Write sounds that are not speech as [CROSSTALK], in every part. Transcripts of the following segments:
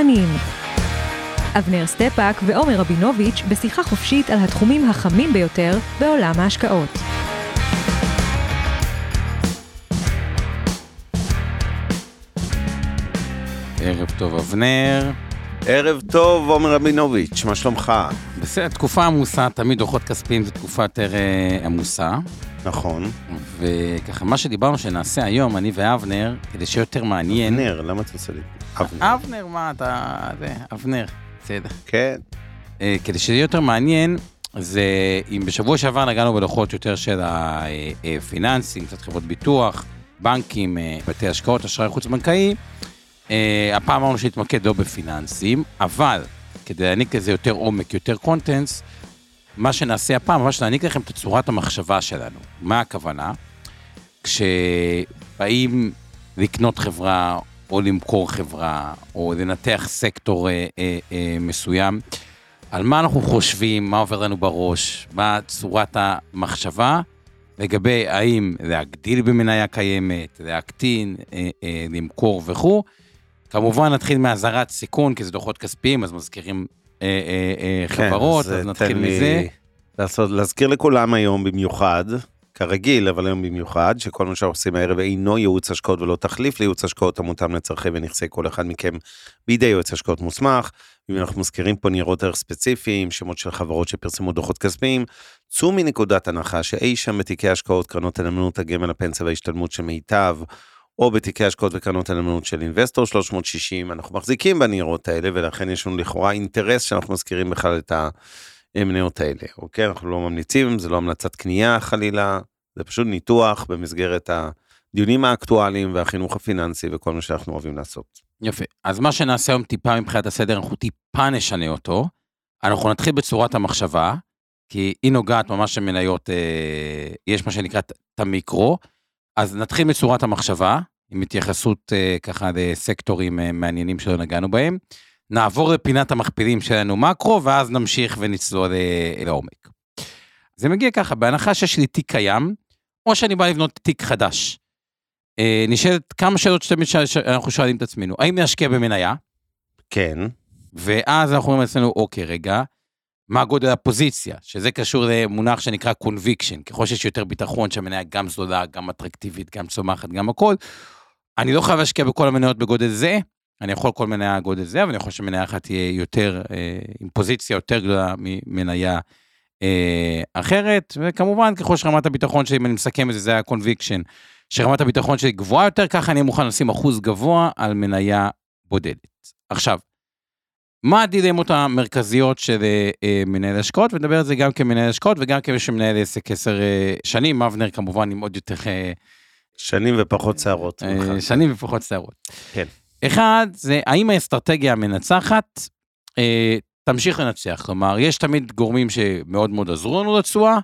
המשקיענים. אבנר סטפק ועומר רבינוביץ' בשיחה חופשית על התחומים החמים ביותר בעולם ההשקעות. ערב טוב, אבנר. ערב טוב, עומר רבינוביץ', מה שלומך? בסדר, תקופה עמוסה, תמיד דוחות כספיים זו תקופה יותר אה, עמוסה. נכון. וככה, מה שדיברנו שנעשה היום, אני ואבנר, כדי שיהיה יותר מעניין. אבנר, למה אתה עושה לי? אבנר. אבנר, מה אתה... זה, אבנר, בסדר. כן. אה, כדי שיהיה יותר מעניין, זה אם בשבוע שעבר נגענו בדוחות יותר של הפיננסים, קצת חברות ביטוח, בנקים, אה, בתי השקעות, אשראי חוץ-בנקאי, אה, הפעם אמרנו שנתמקד לא בפיננסים, אבל כדי להעניק לזה יותר עומק, יותר קונטנס, מה שנעשה הפעם, ממש להעניק לכם את צורת המחשבה שלנו. מה הכוונה? כשבאים לקנות חברה או למכור חברה, או לנתח סקטור אה, אה, אה, מסוים, על מה אנחנו חושבים, מה עובר לנו בראש, מה צורת המחשבה, לגבי האם להגדיל במניה קיימת, להקטין, אה, אה, למכור וכו'. כמובן נתחיל מאזהרת סיכון, כי זה דוחות כספיים, אז מזכירים אה, אה, אה, כן, חברות, אז, אז נתחיל מזה. לעשות, להזכיר לכולם היום במיוחד, כרגיל, אבל היום במיוחד, שכל מה שאנחנו עושים הערב אינו ייעוץ השקעות ולא תחליף לייעוץ השקעות המותאם לצרכי ונכסי כל אחד מכם בידי יועץ השקעות מוסמך. אם אנחנו מזכירים פה ניירות ערך ספציפיים, שמות של חברות שפרסמו דוחות כספיים, צאו מנקודת הנחה שאי שם בתיקי השקעות, קרנות הנאמנות, הגמל, הפנסיה וההשתלמות של מיטב, או בתיקי השקעות וקרנות הנאמנות של אינבסטור 360, אנחנו מחזיקים בניירות האלה, ולכן יש לנו לכאורה אינטרס שאנחנו מזכירים בכלל את המניות האלה, אוקיי? אנחנו לא ממליצים, זה לא המלצת קנייה חלילה, זה פשוט ניתוח במסגרת הדיונים האקטואליים והחינוך הפיננסי וכל מה שאנחנו אוהבים לעשות. יפה. אז מה שנעשה היום טיפה מבחינת הסדר, אנחנו טיפה נשנה אותו. אנחנו נתחיל בצורת המחשבה, כי היא נוגעת ממש למניות, אה, יש מה שנקרא את המיקרו. אז נתחיל בצורת המחשבה, עם התייחסות אה, ככה לסקטורים אה, מעניינים שלא נגענו בהם. נעבור לפינת המכפילים שלנו מקרו, ואז נמשיך ונצלול אה, לעומק. זה מגיע ככה, בהנחה שיש לי תיק קיים, או שאני בא לבנות תיק חדש. אה, נשאלת כמה שאלות שתמיד שאנחנו שואלים את עצמנו, האם להשקיע במניה? כן. ואז אנחנו אומרים לעצמנו, אוקיי, רגע, מה גודל הפוזיציה? שזה קשור למונח שנקרא קונביקשן, ככל שיש יותר ביטחון שהמניה גם זולה, גם אטרקטיבית, גם צומחת, גם הכל. אני לא חייב להשקיע בכל המניות בגודל זה, אני יכול כל מניה גודל זה, אבל אני חושב שמניה אחת תהיה יותר, אה, עם פוזיציה יותר גדולה ממניה אה, אחרת, וכמובן ככל שרמת הביטחון שלי, אם אני מסכם את זה, זה היה conviction, שרמת הביטחון שלי גבוהה יותר, ככה אני מוכן לשים אחוז גבוה על מניה בודדת. עכשיו, מה הדילמות המרכזיות של אה, מנהל השקעות, ונדבר על זה גם כמנהל השקעות וגם כמי שמנהל עסק עשר אה, שנים, אבנר כמובן עם עוד יותר... אה, שנים ופחות שערות. אה, שנים ופחות שערות. כן. אחד, זה האם האסטרטגיה המנצחת אה, תמשיך לנצח. כלומר, יש תמיד גורמים שמאוד מאוד עזרו לנו לתשואה,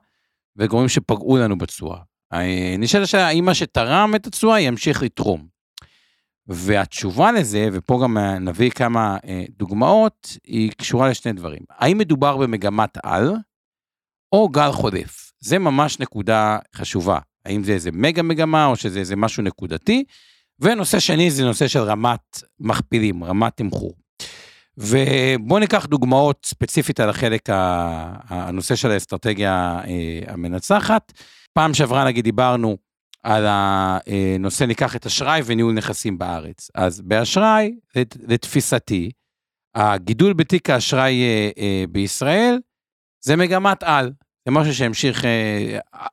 וגורמים שפגעו לנו בתשואה. אה, נשאלת השאלה, האם מה שתרם את התשואה ימשיך לתרום. והתשובה לזה, ופה גם נביא כמה אה, דוגמאות, היא קשורה לשני דברים. האם מדובר במגמת על, או גל חודף? זה ממש נקודה חשובה. האם זה איזה מגה מגמה, או שזה איזה משהו נקודתי. ונושא שני זה נושא של רמת מכפילים, רמת תמחור. ובואו ניקח דוגמאות ספציפית על החלק, הנושא של האסטרטגיה אה, המנצחת. פעם שעברה נגיד דיברנו על הנושא, ניקח את אשראי וניהול נכסים בארץ. אז באשראי, לתפיסתי, הגידול בתיק האשראי אה, אה, בישראל זה מגמת על. זה משהו שהמשיך,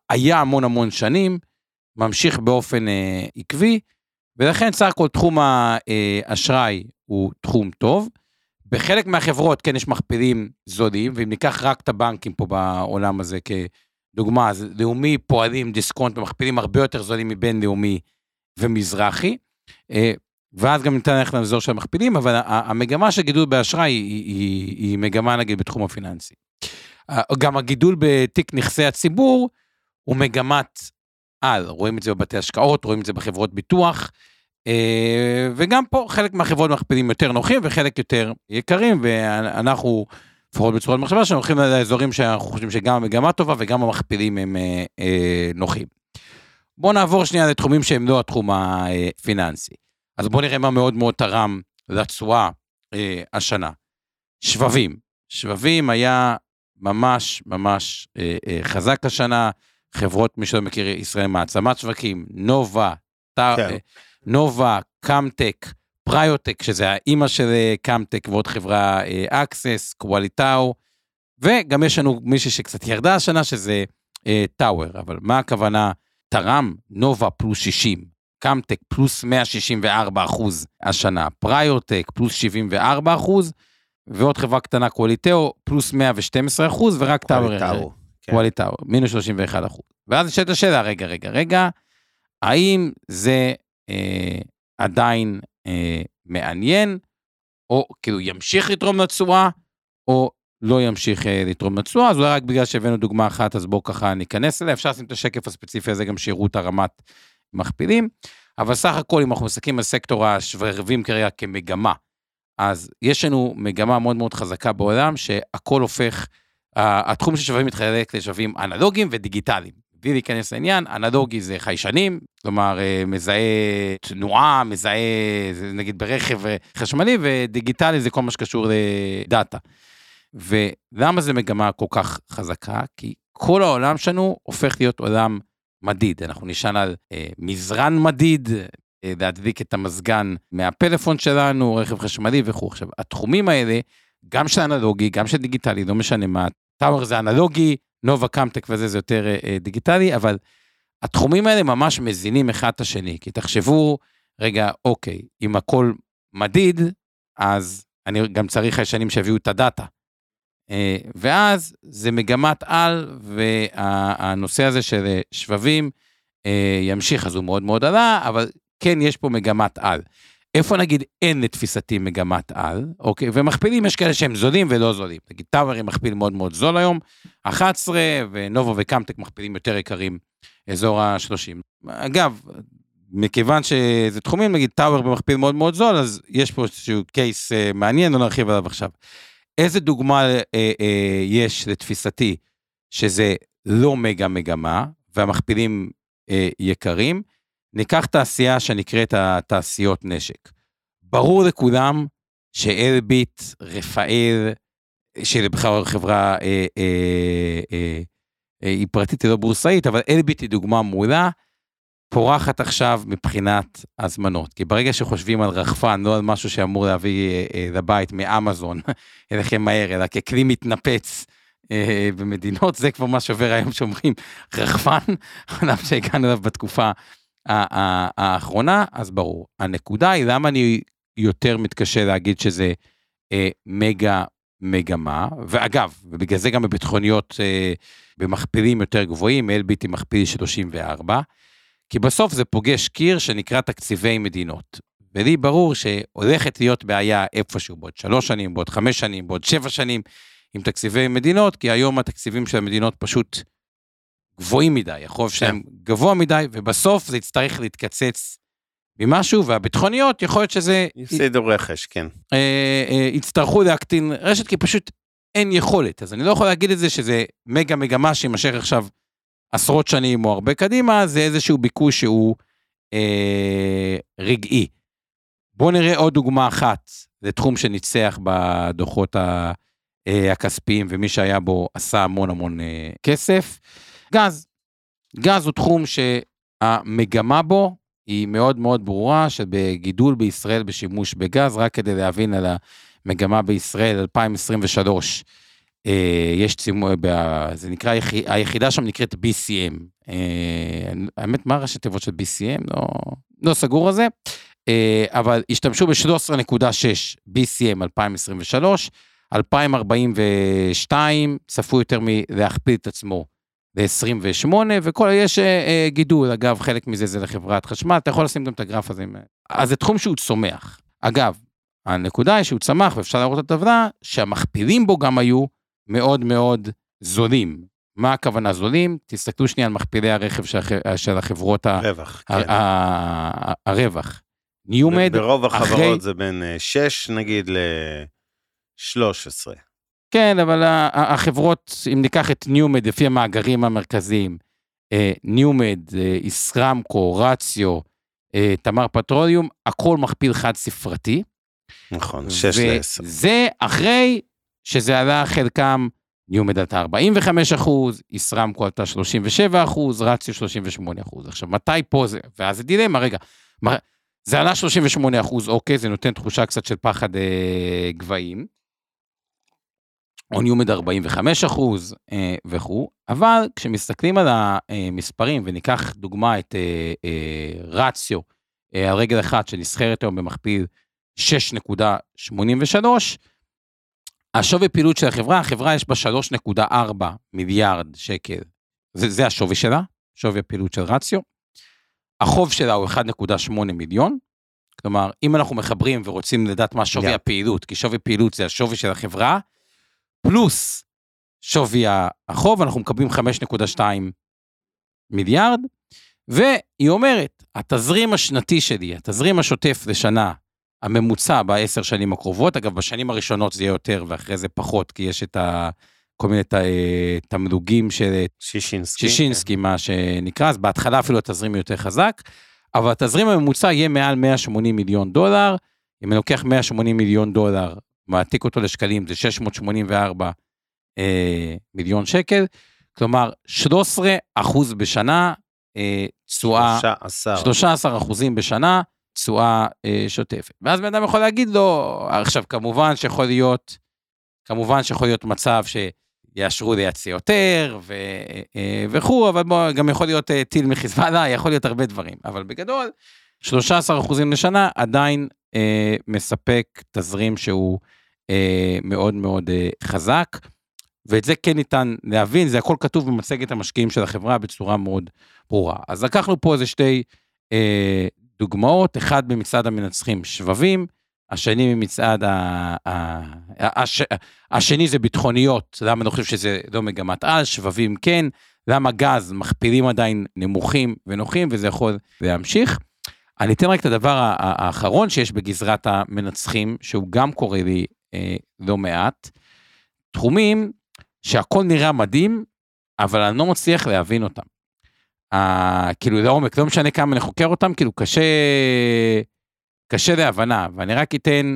היה המון המון שנים, ממשיך באופן עקבי, ולכן סך הכל תחום האשראי הוא תחום טוב. בחלק מהחברות כן יש מכפילים זולים, ואם ניקח רק את הבנקים פה בעולם הזה כדוגמה, אז לאומי פועלים דיסקונט במכפילים הרבה יותר זולים מבין לאומי ומזרחי. אה, ואז גם ניתן ללכת לאזור של המכפילים, אבל המגמה של גידול באשראי היא, היא, היא, מגמה נגיד בתחום הפיננסי. גם הגידול בתיק נכסי הציבור הוא מגמת על, רואים את זה בבתי השקעות, רואים את זה בחברות ביטוח, אה, וגם פה חלק מהחברות מכפילים יותר נוחים וחלק יותר יקרים, ואנחנו, לפחות בצורת מחשבה, שאנחנו הולכים לאזורים שאנחנו חושבים שגם המגמה טובה וגם המכפילים הם אה, אה, נוחים. בואו נעבור שנייה לתחומים שהם לא התחום הפיננסי. אז בואו נראה מה מאוד מאוד תרם לתשואה אה, השנה. שבבים. שבבים היה ממש ממש חזק השנה. חברות, מי שלא מכיר, ישראל מעצמת שבבים, נובה, טאואר, כן. אה, נובה, קמטק, פריורטק, שזה האימא של אה, קמטק ועוד חברה Access, אה, קואליטאו, וגם יש לנו מישהי שקצת ירדה השנה, שזה טאוור, אבל מה הכוונה? תרם נובה פלוס 60, קמטק פלוס 164 אחוז השנה, פריוטק פלוס 74 אחוז, ועוד חברה קטנה קואליטאו פלוס 112 אחוז, ורק טאוור, כן. מינוס 31 אחוז. ואז נשאלת השאלה, רגע, רגע, רגע, האם זה אה, עדיין אה, מעניין, או כאילו ימשיך לתרום לתשואה, או לא ימשיך אה, לתרום לתשואה, אז אולי רק בגלל שהבאנו דוגמה אחת, אז בואו ככה ניכנס אליה, אפשר לשים את השקף הספציפי הזה גם שיראו את הרמת מכפילים, אבל סך הכל אם אנחנו מסתכלים על סקטור השברבים כרגע כמגמה, אז יש לנו מגמה מאוד מאוד חזקה בעולם, שהכל הופך, התחום של שבבים מתחלק לשבבים אנלוגיים ודיגיטליים. בלי להיכנס לעניין, אנלוגי זה חיישנים, כלומר אה, מזהה תנועה, מזהה נגיד ברכב חשמלי, ודיגיטלי זה כל מה שקשור לדאטה. ולמה זה מגמה כל כך חזקה? כי כל העולם שלנו הופך להיות עולם מדיד. אנחנו נשען על אה, מזרן מדיד, אה, להדליק את המזגן מהפלאפון שלנו, רכב חשמלי וכו'. עכשיו, התחומים האלה, גם של אנלוגי, גם של דיגיטלי, לא משנה מה, טאוור זה אנלוגי, נובה קמטק וזה זה יותר אה, אה, דיגיטלי, אבל התחומים האלה ממש מזינים אחד את השני, כי תחשבו, רגע, אוקיי, אם הכל מדיד, אז אני גם צריך חיישנים שיביאו את הדאטה. אה, ואז זה מגמת על, והנושא הזה של שבבים אה, ימשיך, אז הוא מאוד מאוד עלה, אבל כן, יש פה מגמת על. איפה נגיד אין לתפיסתי מגמת על, אוקיי? ומכפילים, יש כאלה שהם זולים ולא זולים. נגיד טאוורים מכפיל מאוד מאוד זול היום, 11, ונובו וקמטק מכפילים יותר יקרים, אזור ה-30. אגב, מכיוון שזה תחומים, נגיד טאוור במכפיל מאוד מאוד זול, אז יש פה איזשהו קייס uh, מעניין, לא נרחיב עליו עכשיו. איזה דוגמה uh, uh, יש לתפיסתי שזה לא מגה מגמה, והמכפילים uh, יקרים? ניקח תעשייה שנקראת התעשיות נשק. ברור לכולם שאלביט, רפאל, שבכלל חברה אה, אה, אה, אה, היא פרטית, היא לא בורסאית, אבל אלביט היא דוגמה מעולה, פורחת עכשיו מבחינת הזמנות. כי ברגע שחושבים על רחפן, לא על משהו שאמור להביא אה, אה, לבית מאמזון [LAUGHS] אליכם מהר, אלא ככלי מתנפץ אה, במדינות, זה כבר מה שעובר היום שאומרים רחפן, [LAUGHS] עליו שהגענו אליו בתקופה האחרונה, אז ברור. הנקודה היא למה אני יותר מתקשה להגיד שזה אה, מגה מגמה, ואגב, ובגלל זה גם בביטחוניות אה, במכפילים יותר גבוהים, אלביט עם מכפיל 34, כי בסוף זה פוגש קיר שנקרא תקציבי מדינות. ולי ברור שהולכת להיות בעיה איפשהו בעוד שלוש שנים, בעוד חמש שנים, בעוד שבע שנים, עם תקציבי מדינות, כי היום התקציבים של המדינות פשוט גבוהים מדי, החוב כן. שלהם גבוה מדי, ובסוף זה יצטרך להתקצץ ממשהו, והביטחוניות, יכול להיות שזה... יפסידו רכש, כן. אה, אה, יצטרכו להקטין רשת, כי פשוט אין יכולת. אז אני לא יכול להגיד את זה שזה מגה מגמה שיימשך עכשיו עשרות שנים או הרבה קדימה, זה איזשהו ביקוש שהוא אה, רגעי. בואו נראה עוד דוגמה אחת לתחום שניצח בדוחות ה, אה, הכספיים, ומי שהיה בו עשה המון המון אה, כסף. גז. גז הוא תחום שהמגמה בו היא מאוד מאוד ברורה, שבגידול בישראל בשימוש בגז, רק כדי להבין על המגמה בישראל 2023, אה, יש צימוד, זה נקרא, היחידה שם נקראת BCM. אה, האמת, מה ראשי תיבות של BCM? לא, לא סגור על זה. אה, אבל השתמשו ב-13.6 BCM 2023, 2042 צפו יותר מלהכפיל את עצמו ל-28, וכל, יש אה, אה, גידול, אגב, חלק מזה זה לחברת חשמל, אתה יכול לשים גם את הגרף הזה. אז זה תחום שהוא צומח. אגב, הנקודה היא שהוא צמח, ואפשר לראות את הטבלה, שהמכפילים בו גם היו מאוד מאוד זולים. מה הכוונה זולים? תסתכלו שנייה על מכפילי הרכב של, הח- של החברות, ה- רווח, ה- כן. ה- הרווח. ניומד, ברוב אחרי- החברות זה בין 6 נגיד ל-13. כן, אבל החברות, אם ניקח את ניומד לפי המאגרים המרכזיים, אה, ניומד, אה, ישרמקו, רציו, אה, תמר פטרוליום, הכל מכפיל חד ספרתי. נכון, 6 ל-10. וזה אחרי שזה עלה חלקם, ניומד עלתה 45 אחוז, ישרמקו עלתה 37 אחוז, רציו 38 אחוז. עכשיו, מתי פה זה, ואז זה דילמה, רגע, זה עלה 38 אחוז, אוקיי, זה נותן תחושה קצת של פחד אה, גבהים. או ניומד 45 אחוז אה, וכו', אבל כשמסתכלים על המספרים, וניקח דוגמה את אה, אה, רציו, על רגל אחת שנסחרת היום במכפיל 6.83, השווי פעילות של החברה, החברה יש בה 3.4 מיליארד שקל, זה, זה השווי שלה, שווי הפעילות של רציו. החוב שלה הוא 1.8 מיליון, כלומר, אם אנחנו מחברים ורוצים לדעת מה שווי Yeah. הפעילות, כי שווי פעילות זה השווי של החברה, פלוס שווי החוב, אנחנו מקבלים 5.2 מיליארד, והיא אומרת, התזרים השנתי שלי, התזרים השוטף לשנה, הממוצע בעשר שנים הקרובות, אגב, בשנים הראשונות זה יהיה יותר ואחרי זה פחות, כי יש את ה... כל מיני ת- תמלוגים של שישינסקי. שישינסקי, מה שנקרא, אז בהתחלה אפילו התזרים יותר חזק, אבל התזרים הממוצע יהיה מעל 180 מיליון דולר. אם אני לוקח 180 מיליון דולר, מעתיק אותו לשקלים, זה 684 אה, מיליון שקל, כלומר 13 אחוז בשנה, אה, תשואה, 13. 13 אחוזים בשנה, תשואה אה, שוטפת. ואז בן אדם יכול להגיד לו, עכשיו כמובן שיכול להיות, כמובן שיכול להיות מצב שיאשרו לייצא יותר ו, אה, וכו', אבל בוא, גם יכול להיות אה, טיל מחיזבאללה, יכול להיות הרבה דברים. אבל בגדול, 13 אחוזים לשנה עדיין אה, מספק תזרים שהוא אה, מאוד מאוד אה, חזק. ואת זה כן ניתן להבין, זה הכל כתוב במצגת המשקיעים של החברה בצורה מאוד ברורה. אז לקחנו פה איזה שתי אה, דוגמאות, אחד במצעד המנצחים שבבים, השני ממצעד, ה, ה, הש, השני זה ביטחוניות, למה אני חושב שזה לא מגמת על, שבבים כן, למה גז, מכפילים עדיין נמוכים ונוחים, וזה יכול להמשיך. אני אתן רק את הדבר האחרון שיש בגזרת המנצחים, שהוא גם קורה לי אה, לא מעט. תחומים שהכל נראה מדהים, אבל אני לא מצליח להבין אותם. אה, כאילו לעומק, לא משנה כמה אני חוקר אותם, כאילו קשה, קשה להבנה, ואני רק אתן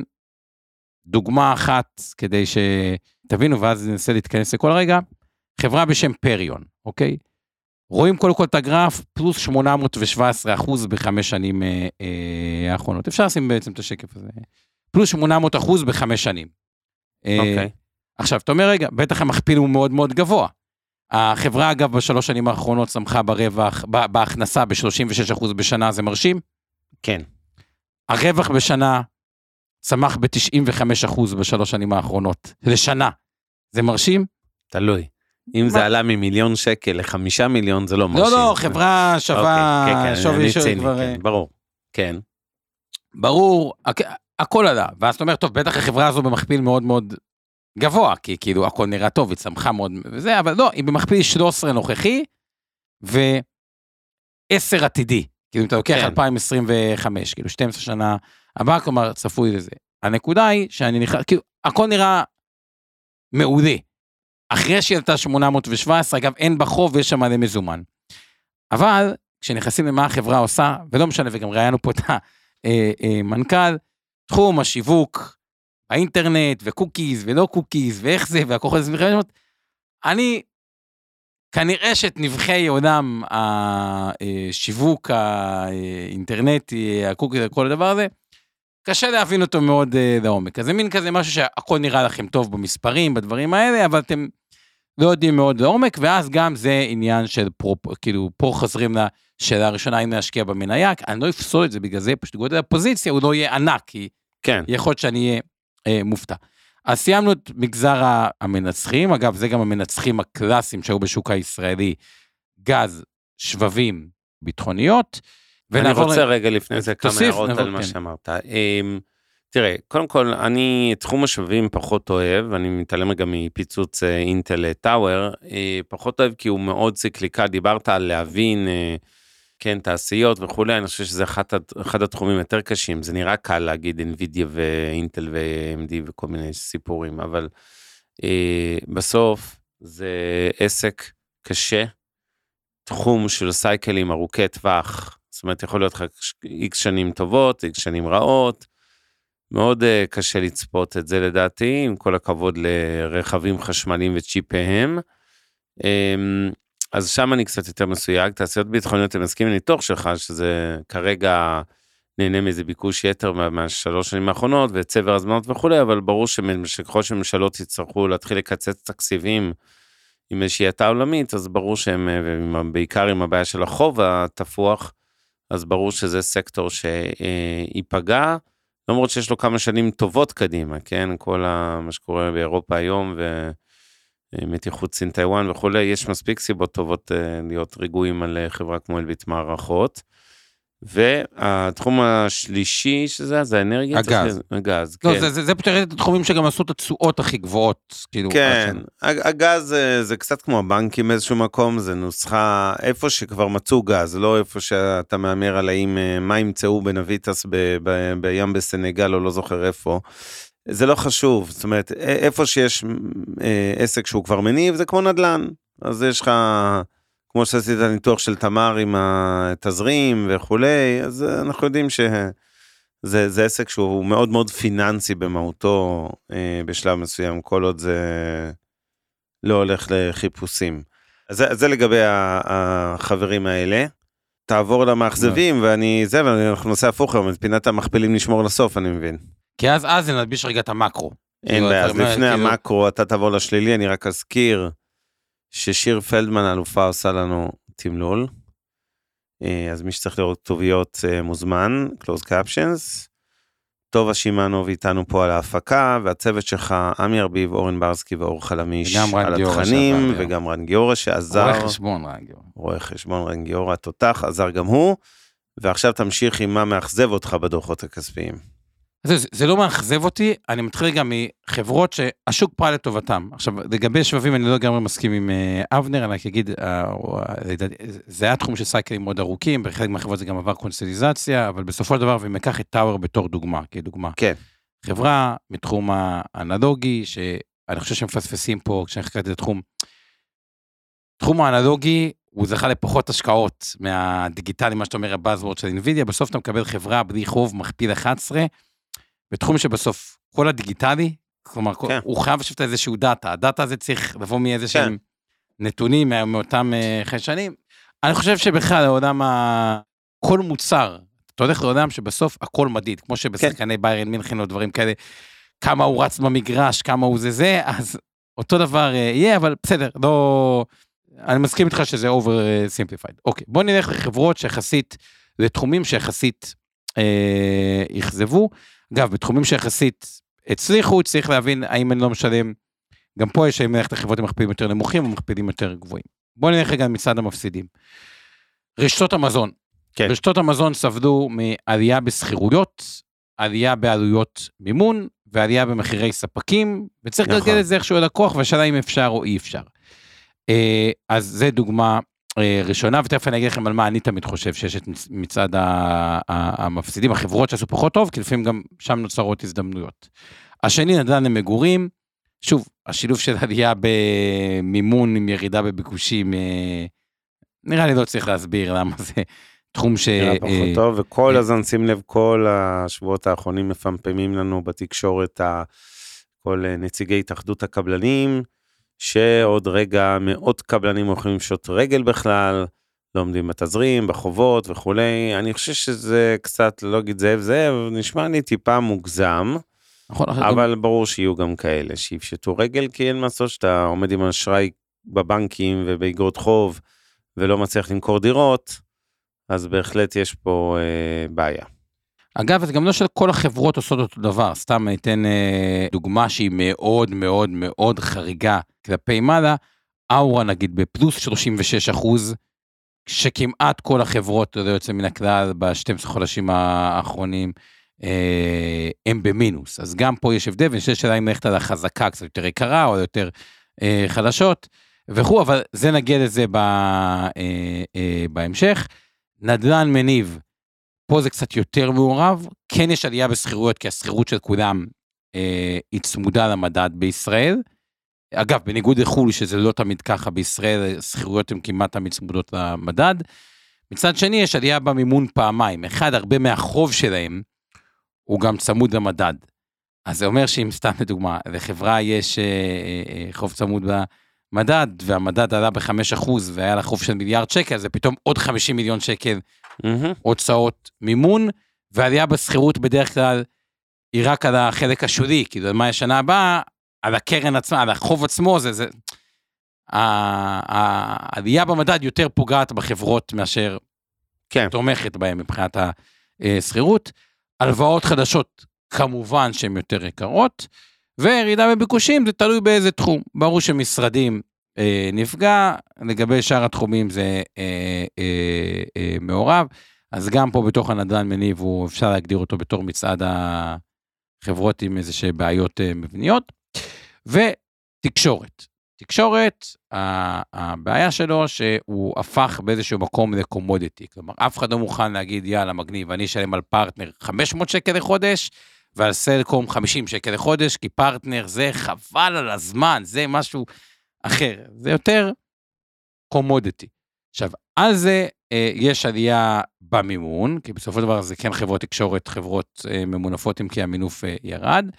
דוגמה אחת כדי שתבינו, ואז ננסה להתכנס לכל רגע. חברה בשם פריון, אוקיי? רואים קודם כל את הגרף, פלוס 817 אחוז בחמש שנים אה, אה, האחרונות. אפשר לשים בעצם את השקף הזה. פלוס 800 אחוז בחמש שנים. אה, אוקיי. עכשיו, אתה אומר, רגע, בטח המכפיל הוא מאוד מאוד גבוה. החברה, אגב, בשלוש שנים האחרונות צמחה ברווח, בהכנסה ב-36% בשנה, זה מרשים. כן. הרווח בשנה צמח ב-95% בשלוש שנים האחרונות, לשנה. זה מרשים? תלוי. אם זה? עלה ממיליון שקל לחמישה מיליון זה לא מרשים. לא, לא, חברה שווה, אוקיי, כן, כן, שווי של כבר... כן, ברור. כן. ברור, הכ- הכל עלה. ואז אתה אומר, טוב, בטח החברה הזו במכפיל מאוד מאוד גבוה, כי כאילו הכל נראה טוב, היא צמחה מאוד וזה, אבל לא, היא במכפיל 13 נוכחי ו-10 עתידי. כאילו, אם אתה לוקח כן. 2025, כאילו 12 שנה הבאה, כלומר, צפוי לזה. הנקודה היא שאני נכנס, כאילו, הכל נראה מעולה. אחרי שהיא עלתה 817, אגב, אין בה חוב ויש שם מלא מזומן. אבל כשנכנסים למה החברה עושה, ולא משנה, וגם ראיינו פה את המנכ"ל, תחום השיווק, האינטרנט, ו-cookies, ולא cookies, ואיך זה, והכל הזה, אני, כנראה שאת נבחי עולם השיווק האינטרנטי, הקוקיז, כל הדבר הזה, קשה להבין אותו מאוד uh, לעומק. אז זה מין כזה משהו שהכל נראה לכם טוב במספרים, בדברים האלה, אבל אתם לא יודעים מאוד לעומק, ואז גם זה עניין של פרופ, כאילו, פה חוזרים לשאלה הראשונה, אם להשקיע במניה, אני לא אפסול את זה, בגלל זה פשוט גודל הפוזיציה הוא לא יהיה ענק, כי כן. יכול להיות שאני אהיה אה, מופתע. אז סיימנו את מגזר המנצחים, אגב, זה גם המנצחים הקלאסיים שהיו בשוק הישראלי, גז, שבבים, ביטחוניות. אני רוצה רגע לפני זה כמה הערות על מה כן. שאמרת. תראה, קודם כל, אני תחום השבבים פחות אוהב, אני מתעלם רגע מפיצוץ אה, אינטל טאוור, אה, פחות אוהב כי הוא מאוד ציקליקל, דיברת על להבין, אה, כן, תעשיות וכולי, אני חושב שזה אחד, אחד התחומים יותר קשים, זה נראה קל להגיד NVIDIA ואינטל ו-AMD וכל מיני סיפורים, אבל אה, בסוף זה עסק קשה, תחום של סייקלים ארוכי טווח, זאת אומרת יכול להיות לך איקס שנים טובות, איקס שנים רעות, מאוד uh, קשה לצפות את זה לדעתי, עם כל הכבוד לרכבים חשמליים וצ'יפיהם. Um, אז שם אני קצת יותר מסויג, תעשיות ביטחוניות, אני מסכים עם הניתוח שלך, שזה כרגע נהנה מאיזה ביקוש יתר מה- מהשלוש שנים האחרונות, וצבר הזמנות וכולי, אבל ברור שככל שממשלות יצטרכו להתחיל לקצץ תקציבים עם איזושהי האטה עולמית, אז ברור שהם, אה, בעיקר עם הבעיה של החוב התפוח, אז ברור שזה סקטור שייפגע, למרות שיש לו כמה שנים טובות קדימה, כן? כל ה, מה שקורה באירופה היום, ומתיחות סין טיוואן וכולי, יש מספיק סיבות טובות אה, להיות רגועים על אה, חברה כמו אלביט מערכות. והתחום השלישי שזה, זה האנרגיה. הגז. ל- הגז, לא, כן. זה, זה, זה פשוט את התחומים שגם עשו את התשואות הכי גבוהות, כאילו. כן, השנה. הג- הגז זה, זה קצת כמו הבנקים באיזשהו מקום, זה נוסחה איפה שכבר מצאו גז, לא איפה שאתה מהמר על האם אה, מה ימצאו בנביטס ב, ב, בים בסנגל או לא זוכר איפה. זה לא חשוב, זאת אומרת, איפה שיש אה, עסק שהוא כבר מניב, זה כמו נדל"ן. אז יש לך, כמו שעשית ניתוח של תמר עם התזרים וכולי, אז אנחנו יודעים שזה זה עסק שהוא מאוד מאוד פיננסי במהותו אה, בשלב מסוים, כל עוד זה לא הולך לחיפושים. אז זה, זה לגבי החברים האלה. תעבור למאכזבים ואני זה ואנחנו נעשה הפוך היום את פינת המכפילים נשמור לסוף אני מבין. כי אז, אז נלביש רגע את המקרו. אין כאילו, בעיה, אז לפני כאילו- המקרו אתה תעבור לשלילי, אני רק אזכיר ששיר פלדמן האלופה עושה לנו תמלול. אה, אז מי שצריך לראות כתוביות אה, מוזמן, close captions. טובה שמענוב איתנו פה על ההפקה, והצוות שלך, עמי ארביב, אורן ברסקי ואור חלמיש רן על גיורא התכנים. וגם רן גיורא שעזר, רואה חשבון, רגע. רואה חשבון רן גיורא התותח, עזר גם הוא, ועכשיו תמשיך עם מה מאכזב אותך בדוחות הכספיים. זה, זה, זה לא מאכזב אותי, אני מתחיל רגע מחברות שהשוק פעל לטובתם. עכשיו, לגבי שבבים אני לא לגמרי מסכים עם אה, אבנר, אני רק אגיד, אה, אה, זה היה תחום של סייקלים מאוד ארוכים, בחלק מהחברות זה גם עבר קונסטליזציה, אבל בסופו של דבר, ואם ניקח את טאוור בתור דוגמה, כדוגמה. כן. חברה מתחום האנלוגי, שאני חושב שמפספסים פה, כשאני חקרתי את התחום, תחום האנלוגי, הוא זכה לפחות השקעות מהדיגיטלי, מה שאתה אומר, הבאזוורד של אינווידיה, בסוף אתה מקבל חברה בלי חוב מכפיל 11, בתחום שבסוף כל הדיגיטלי, כלומר, כן. הוא חייב לשבת איזשהו דאטה, הדאטה הזה צריך לבוא מאיזה שהם כן. נתונים מה- מאותם אה, חיישנים. אני חושב שבכלל העולם, ה... כל מוצר, אתה הולך לעולם שבסוף הכל מדיד, כמו שבשחקני כן. ביירן מינכן או דברים כאלה, כמה הוא רץ במגרש, כמה הוא זה זה, אז אותו דבר אה, יהיה, אבל בסדר, לא... אני מסכים איתך שזה over simplified. אוקיי, בוא נלך לחברות שיחסית, לתחומים שיחסית אה, אכזבו. אגב, בתחומים שיחסית הצליחו, צריך להבין האם אני לא משלם. גם פה יש האם ללכת לחברות עם מכפילים יותר נמוכים או מכפילים יותר גבוהים. בוא נלך רגע מצד המפסידים. רשתות המזון. כן. רשתות המזון סבלו מעלייה בשכירויות, עלייה בעלויות מימון ועלייה במחירי ספקים, וצריך נכון. לגלגל את זה איכשהו ללקוח, והשאלה אם אפשר או אי אפשר. אה, אז זה דוגמה ראשונה, ותכף אני אגיד לכם על מה אני תמיד חושב שיש את מצ- מצד המפסידים, החברות שעשו פחות טוב, כי לפעמים גם שם נוצרות הזדמנויות. השני, נדל"ן למגורים, שוב, השילוב של עלייה במימון עם ירידה בביקושים, אה, נראה לי לא צריך להסביר למה זה תחום ש... נראה אה, פחות טוב, וכל אה, הזמן שים לב, כל השבועות האחרונים מפמפמים לנו בתקשורת כל אה, נציגי התאחדות הקבלנים, שעוד רגע מאות קבלנים הולכים לפשוט רגל בכלל, לא עומדים בתזרים, בחובות וכולי. אני חושב שזה קצת, לא אגיד זאב זאב, נשמע לי טיפה מוגזם, נכון, אבל ברור שיהיו גם כאלה שיפשטו רגל, כי אין מה לעשות שאתה עומד עם אשראי בבנקים ובאגרות חוב ולא מצליח למכור דירות, אז בהחלט יש פה אה, בעיה. אגב, זה גם לא שכל החברות עושות אותו דבר, סתם אני אתן אה, דוגמה שהיא מאוד מאוד מאוד חריגה כלפי מעלה, אאורה נגיד בפלוס 36 אחוז, שכמעט כל החברות, זה יוצא מן הכלל, ב-12 חודשים האחרונים, אה, הם במינוס. אז גם פה יש הבדל, ואני חושב שאלה אם ללכת על החזקה קצת יותר יקרה או יותר אה, חדשות וכו', אבל זה נגיע לזה ב, אה, אה, בהמשך. נדל"ן מניב, פה זה קצת יותר מעורב, כן יש עלייה בשכירויות, כי השכירות של כולם אה, היא צמודה למדד בישראל. אגב, בניגוד לחו"ל, שזה לא תמיד ככה, בישראל שכירויות הן כמעט תמיד צמודות למדד. מצד שני, יש עלייה במימון פעמיים. אחד, הרבה מהחוב שלהם הוא גם צמוד למדד. אז זה אומר שאם סתם לדוגמה, לחברה יש אה, אה, אה חוב צמוד במדד, והמדד עלה ב-5% והיה לה חוב של מיליארד שקל, זה פתאום עוד 50 מיליון שקל mm-hmm. הוצאות מימון, ועלייה בשכירות בדרך כלל היא רק על החלק השולי, כאילו, מה השנה הבאה, על הקרן עצמה, על החוב עצמו, זה, זה... העלייה במדד יותר פוגעת בחברות מאשר כן. תומכת בהן מבחינת השכירות. הלוואות חדשות, כמובן שהן יותר יקרות, וירידה בביקושים זה תלוי באיזה תחום. ברור שמשרדים נפגע, לגבי שאר התחומים זה אה, אה, אה, מעורב, אז גם פה בתוך הנדל"ן מניב, הוא אפשר להגדיר אותו בתור מצעד החברות עם איזה שהן בעיות אה, מבניות. ותקשורת. תקשורת, הבעיה שלו שהוא הפך באיזשהו מקום לקומודיטי. כלומר, אף אחד לא מוכן להגיד, יאללה, מגניב, אני אשלם על פרטנר 500 שקל לחודש, ועל סלקום 50 שקל לחודש, כי פרטנר זה חבל על הזמן, זה משהו אחר. זה יותר קומודיטי. עכשיו, על זה אה, יש עלייה במימון, כי בסופו של דבר זה כן חברות תקשורת, חברות אה, ממונפות אם כי המינוף אה, ירד.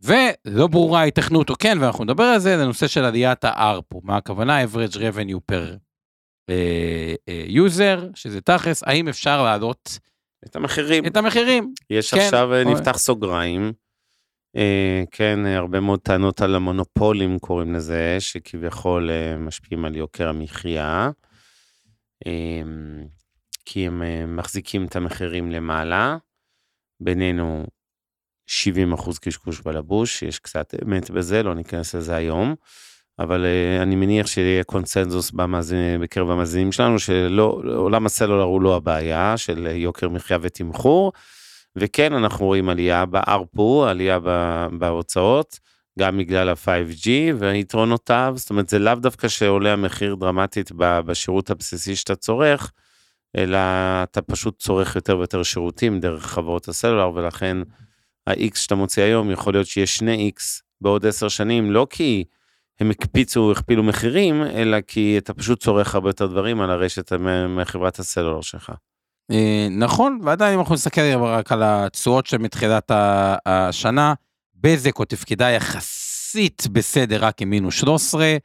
ולא ברורה ההיתכנות או כן, ואנחנו נדבר על זה, זה נושא של עליית ה-ARPU, מה הכוונה? average revenue per uh, uh, user, שזה תכלס, האם אפשר להעלות את המחירים. את המחירים. יש כן, עכשיו, או... נפתח סוגריים, כן, הרבה מאוד טענות על המונופולים קוראים לזה, שכביכול uh, משפיעים על יוקר המחיה, כי הם מחזיקים את המחירים למעלה. בינינו, 70 אחוז קשקוש בלבוש, יש קצת אמת בזה, לא ניכנס לזה היום. אבל אני מניח שיהיה קונצנזוס במאזין, בקרב המאזינים שלנו, שעולם הסלולר הוא לא הבעיה של יוקר מחיה ותמחור. וכן, אנחנו רואים עלייה בארפו, עלייה בהוצאות, גם בגלל ה-5G ויתרונותיו, זאת אומרת, זה לאו דווקא שעולה המחיר דרמטית בשירות הבסיסי שאתה צורך, אלא אתה פשוט צורך יותר ויותר שירותים דרך חברות הסלולר, ולכן ה-X שאתה מוציא היום, יכול להיות שיש שני X בעוד עשר שנים, לא כי הם הקפיצו, הכפילו מחירים, אלא כי אתה פשוט צורך הרבה יותר דברים על הרשת מחברת הסלולר שלך. אה, נכון, ועדיין אם אנחנו נסתכל רק על התשואות שמתחילת השנה, בזק או תפקידה יחסית בסדר רק עם מינוס 13,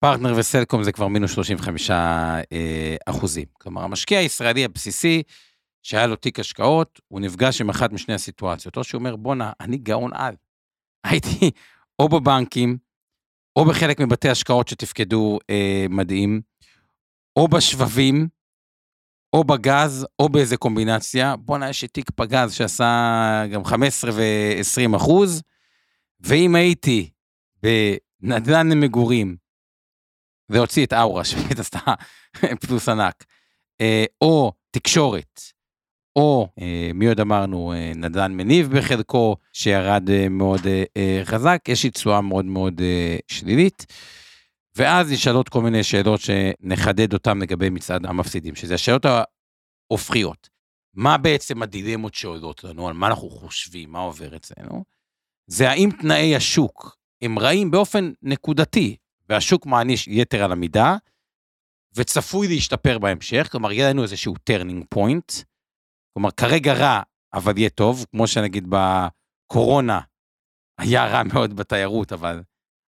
פרטנר וסלקום זה כבר מינוס 35 אה, אחוזים. כלומר, המשקיע הישראלי הבסיסי, שהיה לו תיק השקעות, הוא נפגש עם אחת משני הסיטואציות, או שהוא אומר, בואנה, אני גאון על. [LAUGHS] הייתי או בבנקים, או בחלק מבתי השקעות שתפקדו אה, מדהים, או בשבבים, או בגז, או באיזה קומבינציה. בואנה, יש לי תיק פגז שעשה גם 15 ו-20 אחוז, ואם הייתי בנדל"ן למגורים, והוציא את אאורה, [LAUGHS] שבאמת עשתה פלוס ענק, אה, או תקשורת, או אה, מי עוד אמרנו, אה, נדל"ן מניב בחלקו, שירד מאוד חזק, יש לי תשואה מאוד מאוד שלילית. ואז נשאלות כל מיני שאלות שנחדד אותן לגבי מצעד המפסידים, שזה השאלות ההופכיות. מה בעצם הדילמות שעולות לנו, על מה אנחנו חושבים, מה עובר אצלנו? זה האם תנאי השוק הם רעים באופן נקודתי, והשוק מעניש יתר על המידה, וצפוי להשתפר בהמשך, כלומר, יהיה לנו איזשהו turning point, כלומר, כרגע רע, אבל יהיה טוב, כמו שנגיד בקורונה היה רע מאוד בתיירות, אבל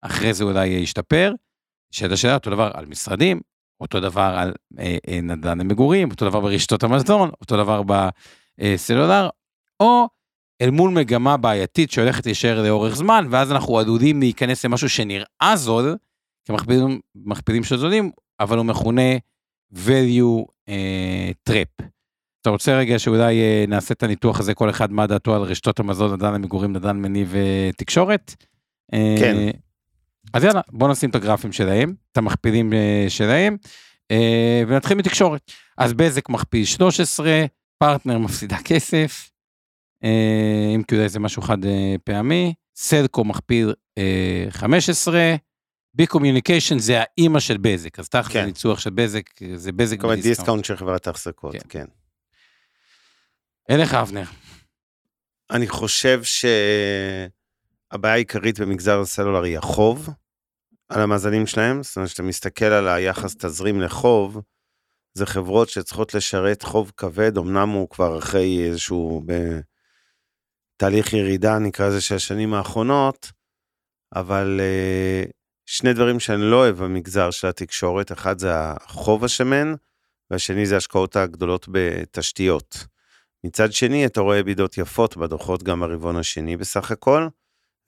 אחרי זה אולי ישתפר. שאלה שאלה, אותו דבר על משרדים, אותו דבר על אה, אה, נדל"ן למגורים, אותו דבר ברשתות המזון, אותו דבר בסלולר, או אל מול מגמה בעייתית שהולכת להישאר לאורך זמן, ואז אנחנו עלולים להיכנס למשהו שנראה זול, כמכפילים של זולים, אבל הוא מכונה value uh, trap. אתה רוצה רגע שאולי אה, נעשה את הניתוח הזה, כל אחד מה דעתו על רשתות המזון, נדל"ן למגורים, נדל"ן מניב ותקשורת? אה, כן. אז יאללה, בוא נשים את הגרפים שלהם, את המכפילים אה, שלהם, אה, ונתחיל מתקשורת. אז בזק מכפיל 13, פרטנר מפסידה כסף, אה, אם כי אולי זה משהו חד פעמי, סלקו מכפיל אה, 15, בי קומיוניקיישן זה האימא של בזק, אז תכף כן. דיסקאונט של בזק, זה בזק בדיסקאונט. דיסקאונט של חברת ההחזקות, כן. כן. אליך אבנר. אני חושב שהבעיה העיקרית במגזר הסלולר היא החוב על המאזנים שלהם, זאת אומרת, כשאתה מסתכל על היחס תזרים לחוב, זה חברות שצריכות לשרת חוב כבד, אמנם הוא כבר אחרי איזשהו בתהליך ירידה, נקרא לזה, של השנים האחרונות, אבל אה, שני דברים שאני לא אוהב במגזר של התקשורת, אחד זה החוב השמן, והשני זה ההשקעות הגדולות בתשתיות. מצד שני, אתה רואה בידות יפות בדוחות גם ברבעון השני בסך הכל,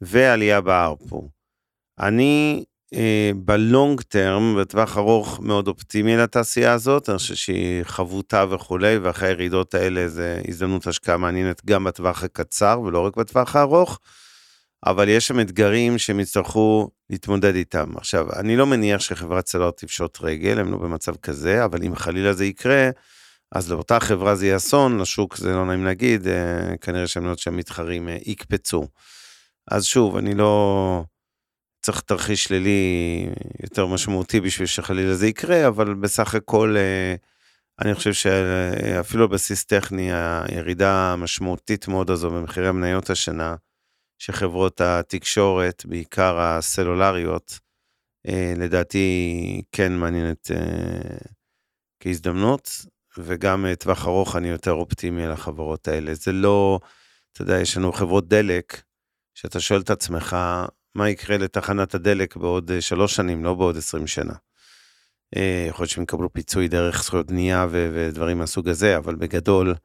ועלייה בארפו. אני אה, בלונג טרם, בטווח ארוך, מאוד אופטימי לתעשייה הזאת, אני חושב שהיא חבוטה וכולי, ואחרי הירידות האלה זה הזדמנות השקעה מעניינת גם בטווח הקצר ולא רק בטווח הארוך, אבל יש שם אתגרים שהם יצטרכו להתמודד איתם. עכשיו, אני לא מניח שחברת סלולר תפשוט רגל, הם לא במצב כזה, אבל אם חלילה זה יקרה, אז לאותה חברה זה יהיה אסון, לשוק זה לא נעים להגיד, אה, כנראה שהמניות שהמתחרים אה, יקפצו. אז שוב, אני לא צריך תרחיש שלילי יותר משמעותי בשביל שחלילה זה יקרה, אבל בסך הכל אה, אני חושב שאפילו על בסיס טכני, הירידה המשמעותית מאוד הזו במחירי המניות השנה, שחברות התקשורת, בעיקר הסלולריות, אה, לדעתי כן מעניינת אה, כהזדמנות. וגם טווח ארוך אני יותר אופטימי על החברות האלה. זה לא, אתה יודע, יש לנו חברות דלק, שאתה שואל את עצמך, מה יקרה לתחנת הדלק בעוד אה, שלוש שנים, לא בעוד עשרים שנה. אה, יכול להיות שהם יקבלו פיצוי דרך זכויות בנייה ו- ודברים מהסוג הזה, אבל בגדול,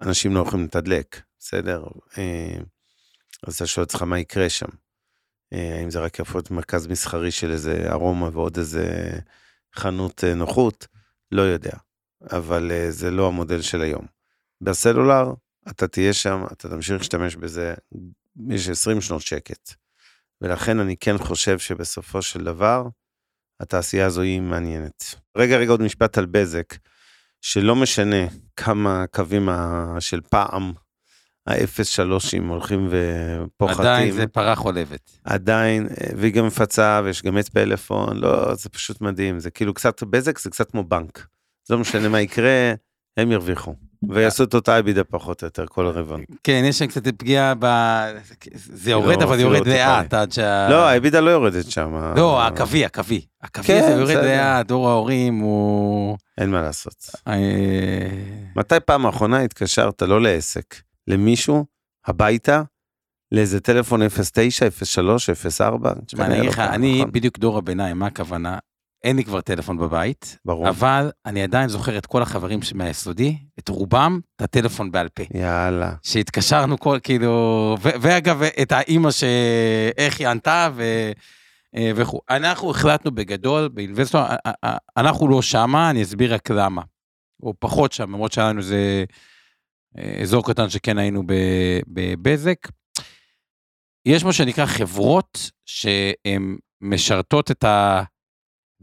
אנשים לא יכולים לתדלק, בסדר? אה, אז אתה שואל עצמך מה יקרה שם. האם זה רק להיות מרכז מסחרי של איזה ארומה ועוד איזה חנות נוחות? לא יודע. אבל זה לא המודל של היום. בסלולר, אתה תהיה שם, אתה תמשיך להשתמש בזה, יש 20 שנות שקט. ולכן אני כן חושב שבסופו של דבר, התעשייה הזו היא מעניינת. רגע, רגע, עוד משפט על בזק, שלא משנה כמה קווים של פעם, ה-0-3 הולכים ופוחתים. עדיין זה פרה חולבת. עדיין, אה, והיא גם מפצה ויש גם את פלאפון, לא, זה פשוט מדהים, זה כאילו קצת, בזק זה קצת כמו בנק. לא משנה מה יקרה, הם ירוויחו. ויעשו את אותה אבידה פחות או יותר כל רבעון. כן, יש שם קצת פגיעה ב... זה יורד, לא, אבל אפילו יורד לא לאט עד שה... לא, האבידה לא יורדת שם. לא, הקווי, הקווי. הקווי כן, הזה יורד בסדר. לאט, דור ההורים הוא... אין מה לעשות. אה, מתי פעם האחרונה התקשרת, לא לעסק, למישהו, הביתה, לאיזה טלפון 09, 03, 04? תשמע, אני אגיד לא לך, אני? בדיוק דור הביניים, מה הכוונה? אין לי כבר טלפון בבית, ברור. אבל אני עדיין זוכר את כל החברים מהיסודי, את רובם, את הטלפון בעל פה. יאללה. שהתקשרנו כל, כאילו, ו- ואגב, את האימא שאיך היא ענתה ו... אה, וכו'. אנחנו החלטנו בגדול, באינבסטור, אנחנו לא שמה, אני אסביר רק למה. או פחות שם, למרות שהיה לנו איזה אה, אזור קטן שכן היינו בבזק. יש מה שנקרא חברות שהן משרתות את ה...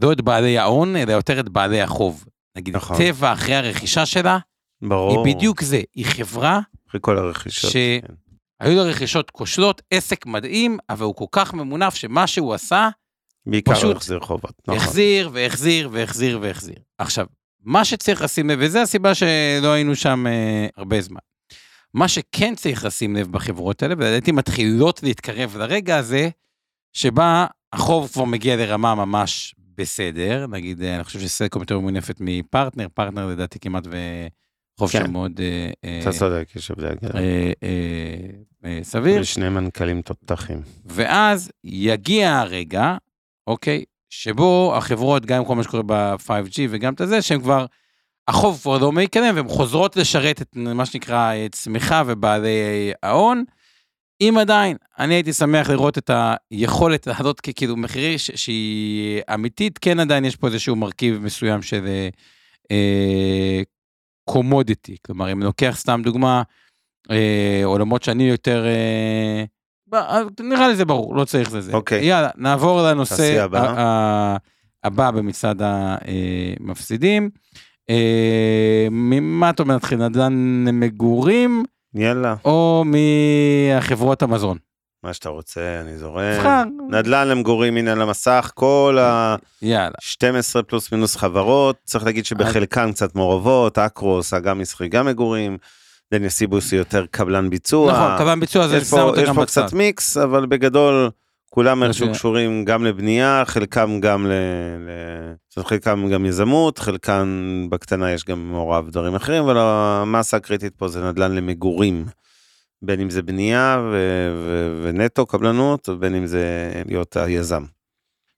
לא את בעלי ההון, אלא יותר את בעלי החוב. נגיד, נכון. טבע אחרי הרכישה שלה, ברור. היא בדיוק זה, היא חברה אחרי כל הרכישות. ש- כן. לו רכישות כושלות, עסק מדהים, אבל הוא כל כך ממונף שמה שהוא עשה, בעיקר פשוט החזיר חובות. נכון. החזיר והחזיר והחזיר והחזיר. עכשיו, מה שצריך לשים לב, וזו הסיבה שלא היינו שם אה, הרבה זמן, מה שכן צריך לשים לב בחברות האלה, ולדעתי מתחילות להתקרב לרגע הזה, שבה החוב כבר מגיע לרמה ממש בסדר, נגיד, אה, אני חושב שסלקום יותר מונפת מפרטנר, פרטנר לדעתי כמעט וחוב כן. שם מאוד אה, אה, אתה צודק, יש הבדל. אה, אה, אה, סביר. ושני מנכ"לים תותחים. ואז יגיע הרגע, אוקיי, שבו החברות, גם עם כל מה שקורה ב-5G וגם את זה, שהן כבר, החוב כבר לא מתקדם, והן חוזרות לשרת את מה שנקרא אה, צמיחה ובעלי ההון. אם עדיין, אני הייתי שמח לראות את היכולת לעלות כאילו מחירי ש- שהיא אמיתית, כן עדיין יש פה איזשהו מרכיב מסוים של אה, אה, קומודיטי, כלומר אם לוקח סתם דוגמה, אה, עולמות שאני יותר, אה, ב- נראה לי זה ברור, לא צריך זה זה. אוקיי. יאללה, נעבור לנושא הבאה. ה- ה- הבא במצעד המפסידים. אה, ממה אתה אומר נתחיל, נדל"ן מגורים יאללה, או מהחברות המזון? מה שאתה רוצה, אני זורם. תבחר. נדל"ן למגורים, הנה על המסך, כל ה-12 יאללה. פלוס מינוס חברות, צריך להגיד שבחלקן קצת מעורבות, אקרוס, אגם מסחרי, גם מגורים, דניה סיבוס היא יותר קבלן ביצוע. נכון, קבלן ביצוע זה יש שם פה, אותו יש גם פה בצד. קצת מיקס, אבל בגדול, כולם איכשהו קשורים גם לבנייה, חלקם גם ל... ל... זאת אומרת, חלקם גם יזמות, חלקם בקטנה יש גם מעורב דברים אחרים, אבל המסה הקריטית פה זה נדל"ן למגורים. בין אם זה בנייה ו... ו... ונטו קבלנות, ובין אם זה להיות היזם.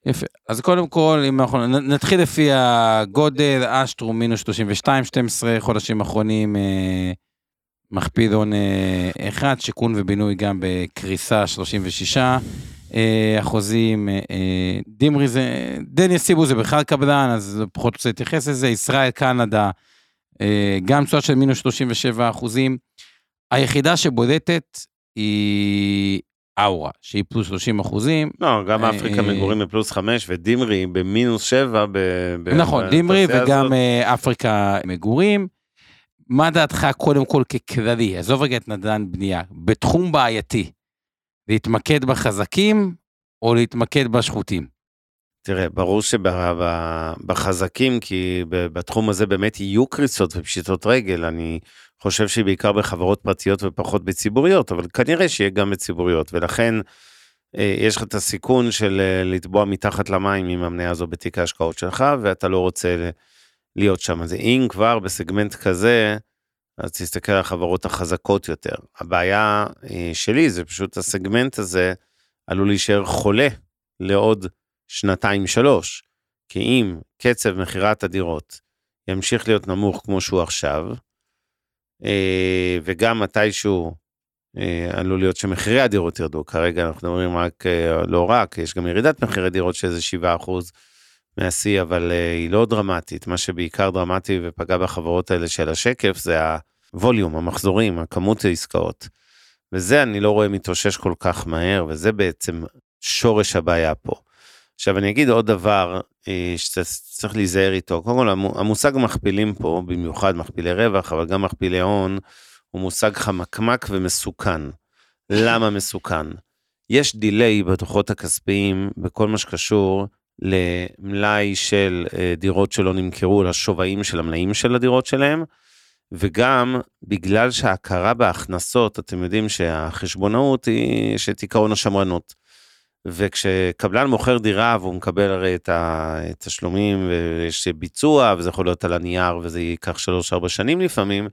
יפה. אז קודם כל, אם אנחנו נתחיל לפי הגודל, אשטרום מינוס 32, 12 חודשים אחרונים, אה, מכפיל הון אה, אחד, שיכון ובינוי גם בקריסה 36 אה, אחוזים, אה, אה, דימרי זה, דניה סיבו זה בכלל קבלן, אז פחות רוצה להתייחס לזה, ישראל קנדה, אה, גם תשואה של מינוס 37 אחוזים. היחידה שבודקת היא אאורה, שהיא פלוס 30 אחוזים, לא, גם אה, אפריקה אה, מגורים בפלוס חמש, ודימרי במינוס שבע. ב... ב... נכון, דימרי וגם הזאת. אה, אפריקה מגורים. מה דעתך קודם כל ככללי, עזוב רגע את נדל"ן בנייה, בתחום בעייתי, להתמקד בחזקים או להתמקד בשחוטים? תראה, ברור שבחזקים, כי בתחום הזה באמת יהיו קריסות ופשיטות רגל, אני חושב שבעיקר בחברות פרטיות ופחות בציבוריות, אבל כנראה שיהיה גם בציבוריות, ולכן אה, יש לך את הסיכון של אה, לטבוע מתחת למים עם המניה הזו בתיק ההשקעות שלך, ואתה לא רוצה להיות שם. אז אם כבר בסגמנט כזה, אז תסתכל על החברות החזקות יותר. הבעיה אה, שלי זה פשוט הסגמנט הזה עלול להישאר חולה לעוד שנתיים שלוש. כי אם קצב מכירת הדירות ימשיך להיות נמוך כמו שהוא עכשיו, אה, וגם מתישהו אה, עלול להיות שמחירי הדירות ירדו, כרגע אנחנו מדברים רק, לא רק, יש גם ירידת מחירי דירות שזה 7% מהשיא, אבל היא לא דרמטית, מה שבעיקר דרמטי ופגע בחברות האלה של השקף זה הווליום, המחזורים, הכמות העסקאות. וזה אני לא רואה מתאושש כל כך מהר, וזה בעצם שורש הבעיה פה. עכשיו אני אגיד עוד דבר אה, שצריך להיזהר איתו. קודם כל המו- המושג מכפילים פה, במיוחד מכפילי רווח, אבל גם מכפילי הון, הוא מושג חמקמק ומסוכן. למה מסוכן? יש דיליי בדוחות הכספיים בכל מה שקשור למלאי של אה, דירות שלא נמכרו, לשווים של המלאים של הדירות שלהם, וגם בגלל שההכרה בהכנסות, אתם יודעים שהחשבונאות היא, יש את עיקרון השמרנות. וכשקבלן מוכר דירה והוא מקבל הרי את התשלומים ויש ביצוע וזה יכול להיות על הנייר וזה ייקח 3-4 שנים לפעמים,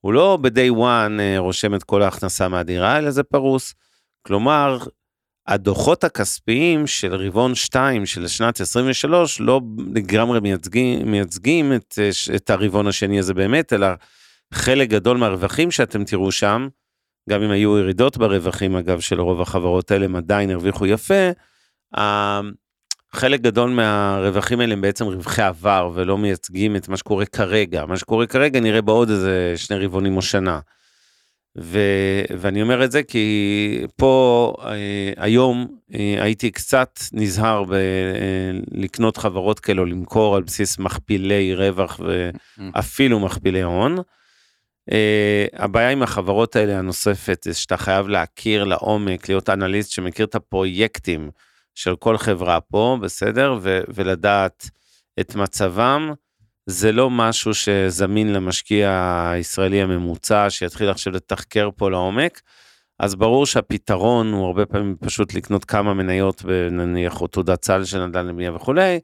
הוא לא ב-day one אה, רושם את כל ההכנסה מהדירה אלא זה פרוס. כלומר, הדוחות הכספיים של רבעון 2 של שנת 23 לא לגמרי מייצגים, מייצגים את, אה, את הרבעון השני הזה באמת, אלא חלק גדול מהרווחים שאתם תראו שם, גם אם היו ירידות ברווחים אגב של רוב החברות האלה, הם עדיין הרוויחו יפה. ה- חלק גדול מהרווחים האלה הם בעצם רווחי עבר ולא מייצגים את מה שקורה כרגע. מה שקורה כרגע נראה בעוד איזה שני רבעונים או שנה. ו, ואני אומר את זה כי פה אה, היום אה, הייתי קצת נזהר בלקנות חברות כאלו, למכור על בסיס מכפילי רווח ואפילו מכפילי הון. Uh, הבעיה עם החברות האלה הנוספת זה שאתה חייב להכיר לעומק, להיות אנליסט שמכיר את הפרויקטים של כל חברה פה, בסדר? ו- ולדעת את מצבם. זה לא משהו שזמין למשקיע הישראלי הממוצע שיתחיל עכשיו לתחקר פה לעומק. אז ברור שהפתרון הוא הרבה פעמים פשוט לקנות כמה מניות בנניח או תעודת סל של נדל"ן לבנייה וכולי,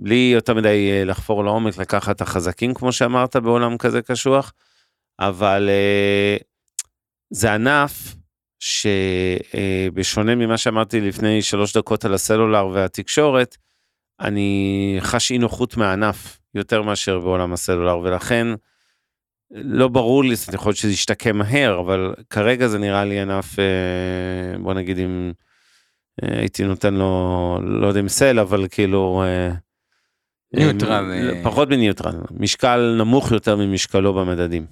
בלי יותר מדי אה, לחפור לעומק, לקחת החזקים כמו שאמרת בעולם כזה קשוח. אבל uh, זה ענף שבשונה ממה שאמרתי לפני שלוש דקות על הסלולר והתקשורת, אני חש אי נוחות מהענף יותר מאשר בעולם הסלולר, ולכן לא ברור לי, יכול להיות שזה ישתקם מהר, אבל כרגע זה נראה לי ענף, uh, בוא נגיד אם הייתי נותן לו, לא יודע אם סל, אבל כאילו... ניוטרל, אה, אה. פחות מניוטרל, משקל נמוך יותר ממשקלו במדדים,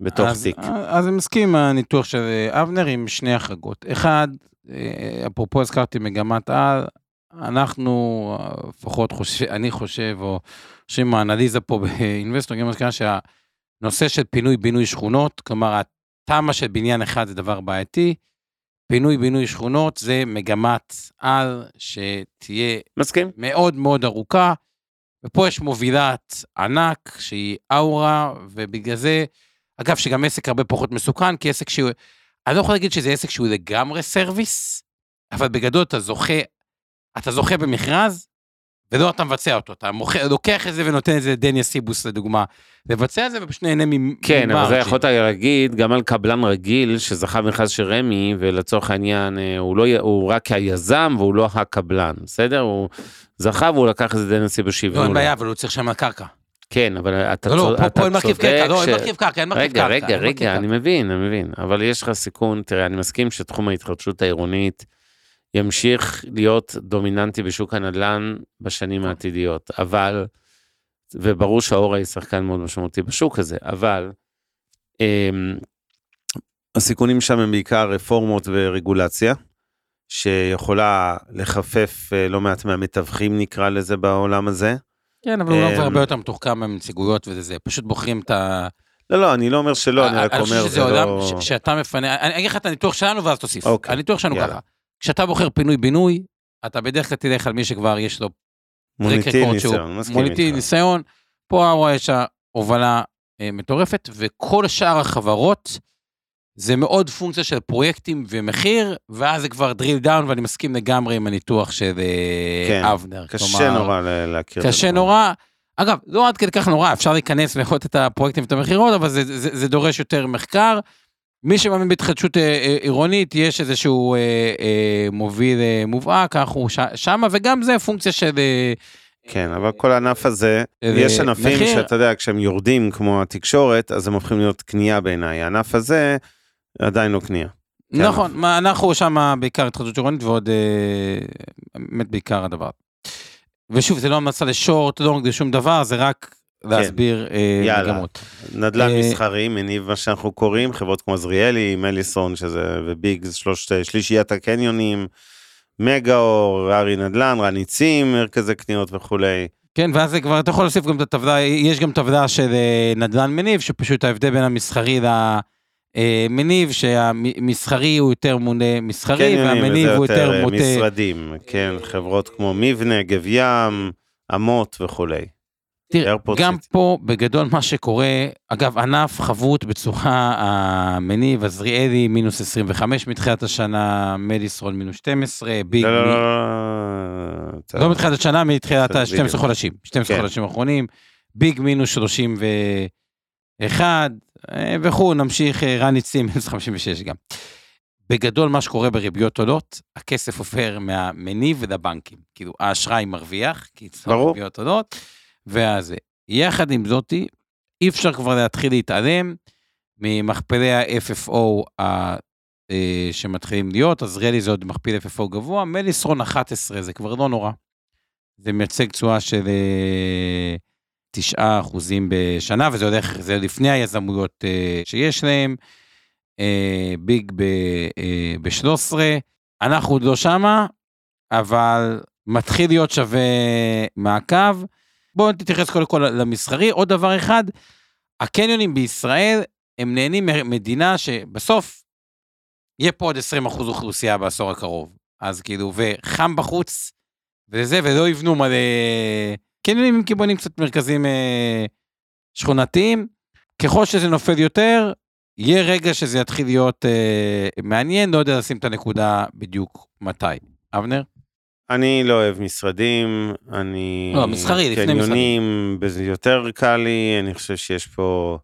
בתוך אז, תיק. אז אני מסכים עם הניתוח של אה, אבנר עם שני החרגות. אחד, אה, אפרופו הזכרתי מגמת על, אנחנו אה, לפחות חושב, אני חושב, או חושבים האנליזה פה באינבסטור, גם הזכרנו שהנושא של פינוי-בינוי שכונות, כלומר התמ"א של בניין אחד זה דבר בעייתי, פינוי-בינוי שכונות זה מגמת על שתהיה מסכים? מאוד מאוד ארוכה, ופה יש מובילת ענק שהיא אאורה, ובגלל זה, אגב, שגם עסק הרבה פחות מסוכן, כי עסק שהוא, אני לא יכול להגיד שזה עסק שהוא לגמרי סרוויס, אבל בגדול אתה זוכה, אתה זוכה במכרז, ולא אתה מבצע אותו, אתה מוכר, לוקח את זה ונותן את זה לדניה סיבוס לדוגמה, לבצע את זה ופשוט נהנה מ... כן, אבל זה ממרג'ין. יכולת להגיד גם על קבלן רגיל שזכה במכרז של רמי, ולצורך העניין אה, הוא, לא, הוא רק היזם והוא לא הקבלן, בסדר? הוא זכה והוא לקח את זה די נשיא בשיווי. לא, אין בעיה, אבל הוא צריך שם קרקע. כן, אבל אתה לא, לא, צוד- פה- אין מרכיב צודק קרקע, לא, אין מרכיב קרקע, אין מרכיב רגע, קרקע. רגע, רגע, קרקע. אני מבין, אני מבין, אבל יש לך סיכון, תראה, אני מסכים שתחום ההתחדשות העירונית ימשיך להיות דומיננטי בשוק הנדל"ן בשנים נכון. העתידיות, אבל, וברור שהאורה היא שחקן מאוד משמעותי בשוק הזה, אבל אמ, הסיכונים שם הם בעיקר רפורמות ורגולציה, שיכולה לחפף אה, לא מעט מהמתווכים נקרא לזה בעולם הזה. כן, אבל הוא אמ, כבר הרבה יותר מתוחכם מהנציגויות וזה, זה, פשוט בוחרים את ה... לא, לא, אני לא אומר שלא, אני רק אני חושב אומר, שזה זה עולם לא... ש- שאתה מפנה, אני אגיד לך את הניתוח שלנו ואז תוסיף. אוקיי, הניתוח שלנו יאללה. ככה, כשאתה בוחר פינוי-בינוי, אתה בדרך כלל תלך על מי שכבר יש לו מוניטין ניסיון, מסכים מוניטין. ניסיון, פה רואה יש הובלה אה, מטורפת, וכל שאר החברות, זה מאוד פונקציה של פרויקטים ומחיר, ואז זה כבר drill down, ואני מסכים לגמרי עם הניתוח של אה, כן, אבנר. קשה כלומר, נורא להכיר. את קשה הדבר. נורא. אגב, לא עד כדי כך נורא, אפשר להיכנס ולראות את הפרויקטים ואת המכירות, אבל זה, זה, זה דורש יותר מחקר. מי שמאמין בהתחדשות אה, אה, עירונית, יש איזשהו אה, אה, מוביל אה, מובהק, אנחנו ש, שמה, וגם זה פונקציה של... אה, כן, אבל כל הענף הזה, יש ענפים מחיר. שאתה יודע, כשהם יורדים כמו התקשורת, אז הם הופכים להיות קנייה בעיניי. הענף הזה עדיין לא קנייה. כן. נכון, מה, אנחנו שם בעיקר התחדשות עירונית ועוד אה, באמת בעיקר הדבר. ושוב, זה לא המלצה לשורט, לא נגד שום דבר, זה רק להסביר אה, כן. יאללה. מגמות. נדל"ן אה, מסחרי, מניב מה שאנחנו קוראים, חברות כמו עזריאלי, מליסון, שזה, וביגס, שלושת, שלישיית הקניונים, מגאור, ארי נדל"ן, רניצים, מרכזי קניות וכולי. כן, ואז זה כבר, אתה יכול להוסיף גם את הטבלה, יש גם טבלה של אה, נדל"ן מניב, שפשוט ההבדל בין המסחרי למניב, שהמסחרי הוא יותר מונה מסחרי, קניונים, והמניב הוא יותר אה, מוטה... משרדים, כן, חברות כמו מבנה, גב ים, אמות וכולי. תראה, גם סיטי. פה בגדול מה שקורה, אגב, ענף חבות בצורה המניב, עזריאלי מינוס 25 מתחילת השנה, מדיסרון מינוס 12, ביג... לא, לא, לא, לא, לא מתחילת השנה, מתחילת בסדר, ה-12 בדיוק. חודשים, 12 כן. חודשים האחרונים, ביג מינוס 31, אה, וכו', נמשיך, אה, רן ניצים מינוס 56 גם. בגדול מה שקורה בריביות עולות, הכסף עובר מהמניב לבנקים. כאילו, האשראי מרוויח, כי אצלו ברור. הריביות עולות, ואז. יחד עם זאתי, אי אפשר כבר להתחיל להתעלם ממכפלי ה-FFO ה- אה, שמתחילים להיות, אז רלי זה עוד מכפיל FFO גבוה, מליסרון 11 זה כבר לא נורא. זה מייצג תשואה של אה, 9 אחוזים בשנה, וזה הולך, זה לפני היזמויות אה, שיש להם. אה, ביג ב-13, אנחנו עוד לא שמה, אבל מתחיל להיות שווה מעקב. בואו נתייחס קודם כל למסחרי. עוד דבר אחד, הקניונים בישראל, הם נהנים ממדינה שבסוף יהיה פה עוד 20 אחוז אוכלוסייה בעשור הקרוב. אז כאילו, וחם בחוץ, וזה, ולא יבנו מלא קניונים עם קיבונים קצת מרכזיים אה, שכונתיים. ככל שזה נופל יותר, יהיה רגע שזה יתחיל להיות אה, מעניין, לא יודע לשים את הנקודה בדיוק מתי. אבנר? אני לא אוהב משרדים, אני... לא, מסחרי, לפני קניונים, זה יותר קל לי, אני חושב שיש פה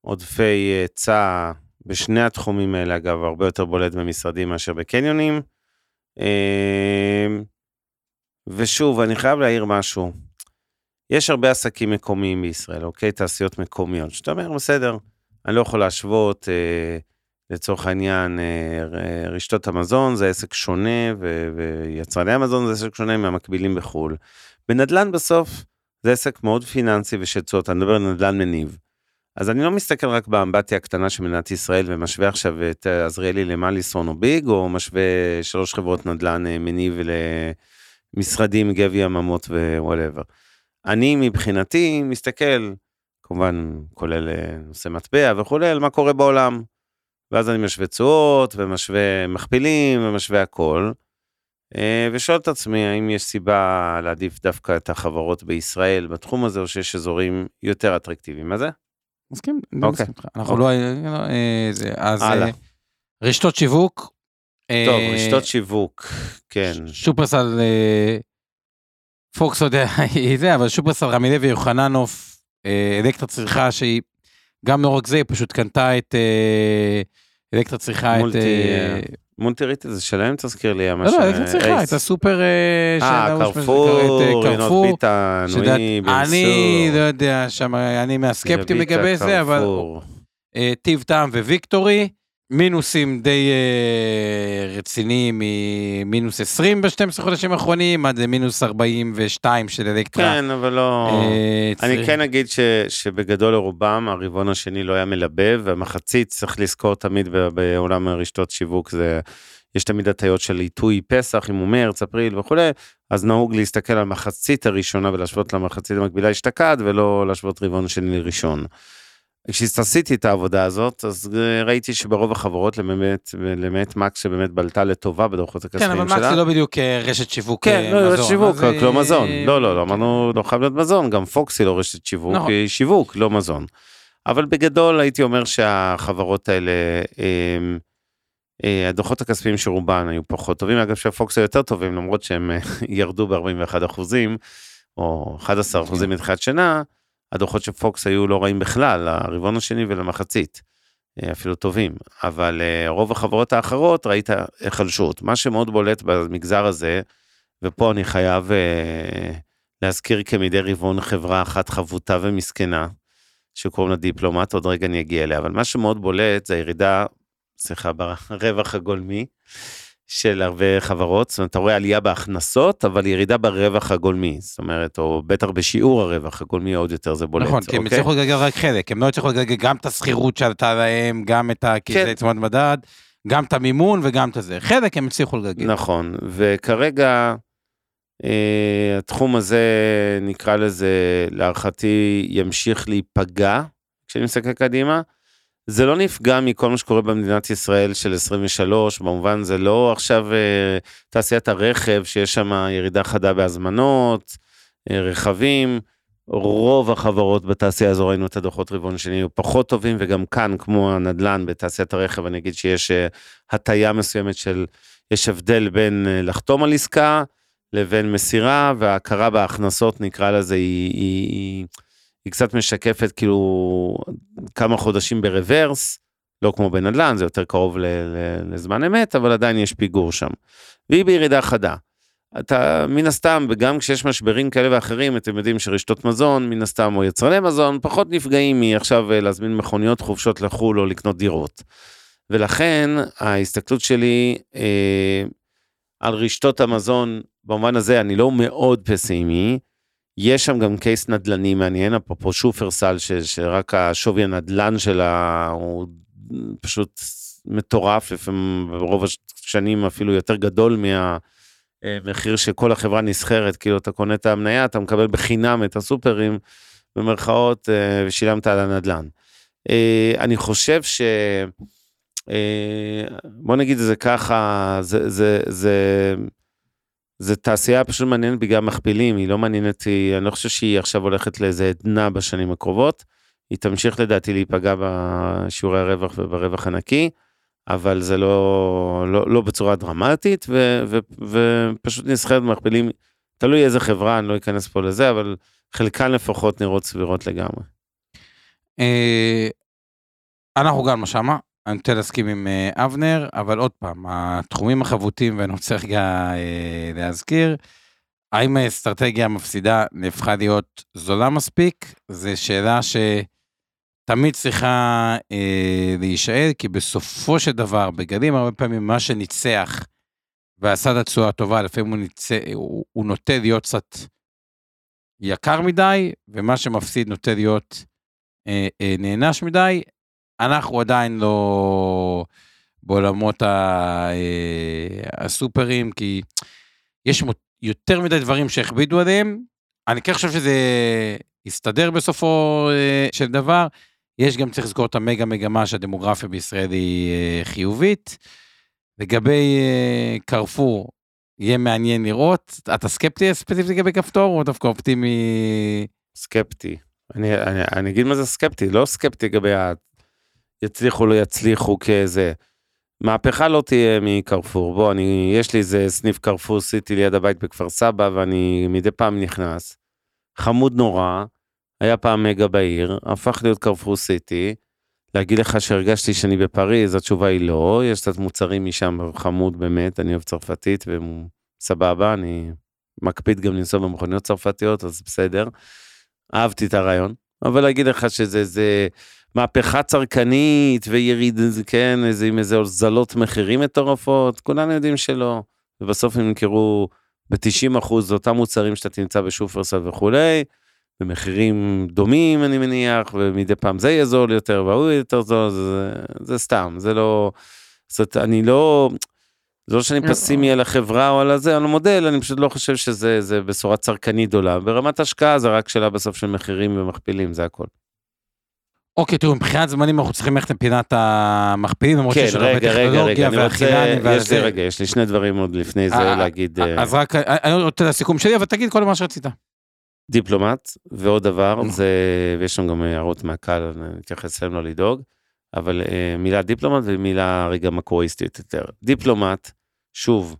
עודפי היצע בשני התחומים האלה, אגב, הרבה יותר בולט במשרדים מאשר בקניונים. אמ, ושוב, אני חייב להעיר משהו. יש הרבה עסקים מקומיים בישראל, אוקיי? תעשיות מקומיות, שאתה אומר, בסדר, אני לא יכול להשוות, אה, לצורך העניין, אה, רשתות המזון זה עסק שונה, ו- ויצרני המזון זה עסק שונה מהמקבילים בחו"ל. בנדל"ן בסוף, זה עסק מאוד פיננסי ושל תשואות, אני מדבר על נדל"ן מניב. אז אני לא מסתכל רק באמבטיה הקטנה של מדינת ישראל ומשווה עכשיו את עזריאלי למליסון או ביג, או משווה שלוש חברות נדל"ן אה, מניב למשרדים, גבי יממות ווואטאבר. אני מבחינתי מסתכל, כמובן כולל אה, נושא מטבע וכולי, על מה קורה בעולם. ואז אני משווה תשואות ומשווה מכפילים ומשווה הכל. אה, ושואל את עצמי האם יש סיבה להעדיף דווקא את החברות בישראל בתחום הזה, או שיש אזורים יותר אטרקטיביים. מה זה? מסכים, אני אוקיי. אנחנו לא... לא, אה, אז רשתות שיווק. טוב, אה, רשתות שיווק, כן. שופרסל, אה, פוקס עוד [LAUGHS] היא זה, אבל שופרסל, רמי לוי, יוחננוף, אה, אלקטרה צריכה שהיא, גם לא רק זה, היא פשוט קנתה את אלקטרה צריכה את... מולטי, מונטריטי זה שלהם, תזכיר לי, מה לא, ש- לא, אלקטרה צריכה. את הסופר... אה, קרפור, רינות. ביטן, נוי, בן אני לא. יודע, שם אני מהסקפטים לגבי זה, אבל טיב טעם וויקטורי, מינוסים די אה, רציניים, ממינוס 20 ב-12 חודשים האחרונים, עד למינוס 42 של אלקטרה. כן, אבל לא... אה, אני כן אגיד ש, שבגדול לרובם הרבעון השני לא היה מלבב, והמחצית צריך לזכור תמיד בעולם הרשתות שיווק זה, יש תמיד הטיות של עיתוי פסח, אם הוא מרץ, אפריל וכולי, אז נהוג להסתכל על המחצית הראשונה ולהשוות למחצית המקבילה אשתקד, ולא להשוות רבעון שני לראשון. כשעשיתי את העבודה הזאת, אז אה, ראיתי שברוב החברות, למעט, למעט מקס שבאמת בלטה לטובה בדוחות כן, הכספיים אבל שלה. מקס זה לא בדיוק אה, רשת שיווק כן, אה, לא, מזון. רשת שיווק, רק לא מזון. לא, לא, לא, כן. אמרנו, לא חייב להיות מזון, גם פוקס היא לא רשת שיווק, נכון. היא שיווק, לא מזון. אבל בגדול הייתי אומר שהחברות האלה, אה, אה, הדוחות הכספיים של רובן היו פחות טובים, אגב שהפוקס היו יותר טובים, למרות שהם [LAUGHS] ירדו ב-41 אחוזים, או 11 אחוזים מתחילת שנה, הדוחות של פוקס היו לא רעים בכלל, לרבעון השני ולמחצית. אה, אפילו טובים, אבל אה, רוב החברות האחרות ראית היחלשות. מה שמאוד בולט במגזר הזה, ופה אני חייב אה, להזכיר כמדי רבעון חברה אחת חבוטה ומסכנה, שקוראים לה דיפלומט, עוד רגע אני אגיע אליה, אבל מה שמאוד בולט זה הירידה, סליחה, ברווח הגולמי של הרבה חברות, זאת אומרת, אתה רואה עלייה בהכנסות, אבל ירידה ברווח הגולמי, זאת אומרת, או בטח בשיעור הרווח הגולמי עוד יותר זה בולט. נכון, כי הם אוקיי? הצליחו לגלגל רק חלק, הם לא הצליחו לגלגל גם את השכירות שעלתה להם, גם את ה... כי כן. זה צמוד מדד, גם את המימון וגם את הזה. חלק הם הצליחו לגלגל. נכון, וכרגע אה, התחום הזה, נקרא לזה, להערכתי, ימשיך להיפגע, כשאני מסתכל קדימה. זה לא נפגע מכל מה שקורה במדינת ישראל של 23, במובן זה לא עכשיו אה, תעשיית הרכב, שיש שם ירידה חדה בהזמנות, אה, רכבים. רוב החברות בתעשייה הזו ראינו את הדוחות רבעון שני היו פחות טובים, וגם כאן, כמו הנדל"ן בתעשיית הרכב, אני אגיד שיש אה, הטיה מסוימת של, יש הבדל בין לחתום על עסקה לבין מסירה, וההכרה בהכנסות, נקרא לזה, היא, היא, היא, היא קצת משקפת כאילו כמה חודשים ברוורס, לא כמו בנדל"ן, זה יותר קרוב ל, ל, לזמן אמת, אבל עדיין יש פיגור שם. והיא בירידה חדה. אתה מן הסתם, וגם כשיש משברים כאלה ואחרים, אתם יודעים שרשתות מזון, מן הסתם, או יצרני מזון, פחות נפגעים מעכשיו אה, להזמין מכוניות חופשות לחו"ל או לקנות דירות. ולכן ההסתכלות שלי אה, על רשתות המזון, במובן הזה אני לא מאוד פסימי, יש שם גם קייס נדל"ני מעניין, אפרופו שופרסל, ש, שרק השווי הנדל"ן שלה הוא פשוט מטורף, לפעמים ברוב השנים אפילו יותר גדול מה... אה, מחיר שכל החברה נסחרת, כאילו אתה קונה את המניה, אתה מקבל בחינם את הסופרים, במרכאות, אה, ושילמת על הנדל"ן. אה, אני חושב ש... אה, בוא נגיד את זה ככה, זה, זה, זה, זה תעשייה פשוט מעניינת בגלל מכפילים, היא לא מעניינת, אותי, אני לא חושב שהיא עכשיו הולכת לאיזה עדנה בשנים הקרובות, היא תמשיך לדעתי להיפגע בשיעורי הרווח וברווח הנקי. אבל זה לא, לא, לא בצורה דרמטית, ו, ו, ופשוט נסחרת במכפילים, תלוי איזה חברה, אני לא אכנס פה לזה, אבל חלקן לפחות נראות סבירות לגמרי. אה, אנחנו גם שמה, אני רוצה להסכים עם אה, אבנר, אבל עוד פעם, התחומים החבוטים, ואני רוצה רגע אה, להזכיר, האם האסטרטגיה המפסידה נהפכה להיות זולה מספיק? זו שאלה שתמיד צריכה אה, להישאל, כי בסופו של דבר, בגלים הרבה פעמים מה שניצח ועשה את התשואה הטובה, לפעמים הוא, ניצח, הוא, הוא נוטה להיות קצת יקר מדי, ומה שמפסיד נוטה להיות אה, אה, נענש מדי. אנחנו עדיין לא בעולמות אה, הסופרים, כי יש יותר מדי דברים שהכבידו עליהם. אני כן חושב שזה יסתדר בסופו אה, של דבר. יש גם צריך לזכור את המגה מגמה שהדמוגרפיה בישראל היא אה, חיובית. לגבי קרפור, יהיה מעניין לראות. אתה סקפטי ספציפית לגבי כפתור, או דווקא אופטימי? סקפטי. אני, אני, אני אגיד מה זה סקפטי, לא סקפטי לגבי. יצליחו לא יצליחו כאיזה. מהפכה לא תהיה מקרפור. בוא, אני, יש לי איזה סניף קרפור סיטי ליד הבית בכפר סבא, ואני מדי פעם נכנס. חמוד נורא, היה פעם מגה בעיר, הפך להיות קרפור סיטי. להגיד לך שהרגשתי שאני בפריז, התשובה היא לא, יש קצת מוצרים משם, חמוד באמת, אני אוהב צרפתית, וסבבה, אני מקפיד גם לנסוע במכוניות צרפתיות, אז בסדר. אהבתי את הרעיון, אבל להגיד לך שזה זה מהפכה צרכנית ויריד, כן, איזה, עם איזה הוזלות מחירים מטורפות, כולנו יודעים שלא. ובסוף הם ימכרו ב-90 אחוז אותם מוצרים שאתה תמצא בשופרסל וכולי, במחירים דומים אני מניח, ומדי פעם זה יהיה זול יותר והוא יהיה יותר זול, זה, זה סתם, זה לא, זאת, אני לא, זה לא שאני פסימי על החברה או על הזה, על המודל, אני פשוט לא חושב שזה זה בשורה צרכנית גדולה. ברמת השקעה זה רק שאלה בסוף של מחירים ומכפילים, זה הכל. אוקיי, תראו, מבחינת זמנים אנחנו צריכים ללכת לפינת המכפילים, למרות כן, שיש הרבה טכנולוגיה אני רוצה, והחילני יש לי. רגע, יש לי שני דברים עוד לפני זה אה, להגיד. אה, אז רק, אני רוצה לסיכום שלי, אבל תגיד כל מה שרצית. דיפלומט, ועוד דבר, נכון. זה, ויש שם גם הערות מהקהל, אני אתייחס אליהם לא לדאוג, אבל אה, מילה דיפלומט ומילה רגע מקרואיסטית יותר. דיפלומט, שוב,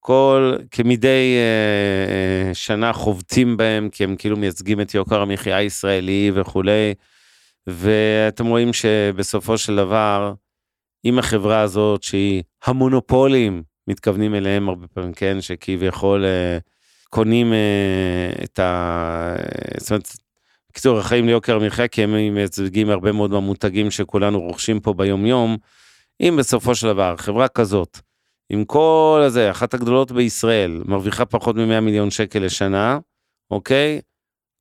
כל, כמדי אה, אה, שנה חובטים בהם, כי הם כאילו מייצגים את יוקר המחיה הישראלי וכולי, ואתם רואים שבסופו של דבר, עם החברה הזאת, שהיא המונופולים, מתכוונים אליהם הרבה פעמים, כן, שכביכול אה, קונים אה, את ה... זאת אומרת, בקיצור, החיים ליוקר המחיה, כי הם מייצגים הרבה מאוד מהמותגים שכולנו רוכשים פה ביום-יום. אם בסופו של דבר, חברה כזאת, עם כל הזה, אחת הגדולות בישראל, מרוויחה פחות מ-100 מיליון שקל לשנה, אוקיי?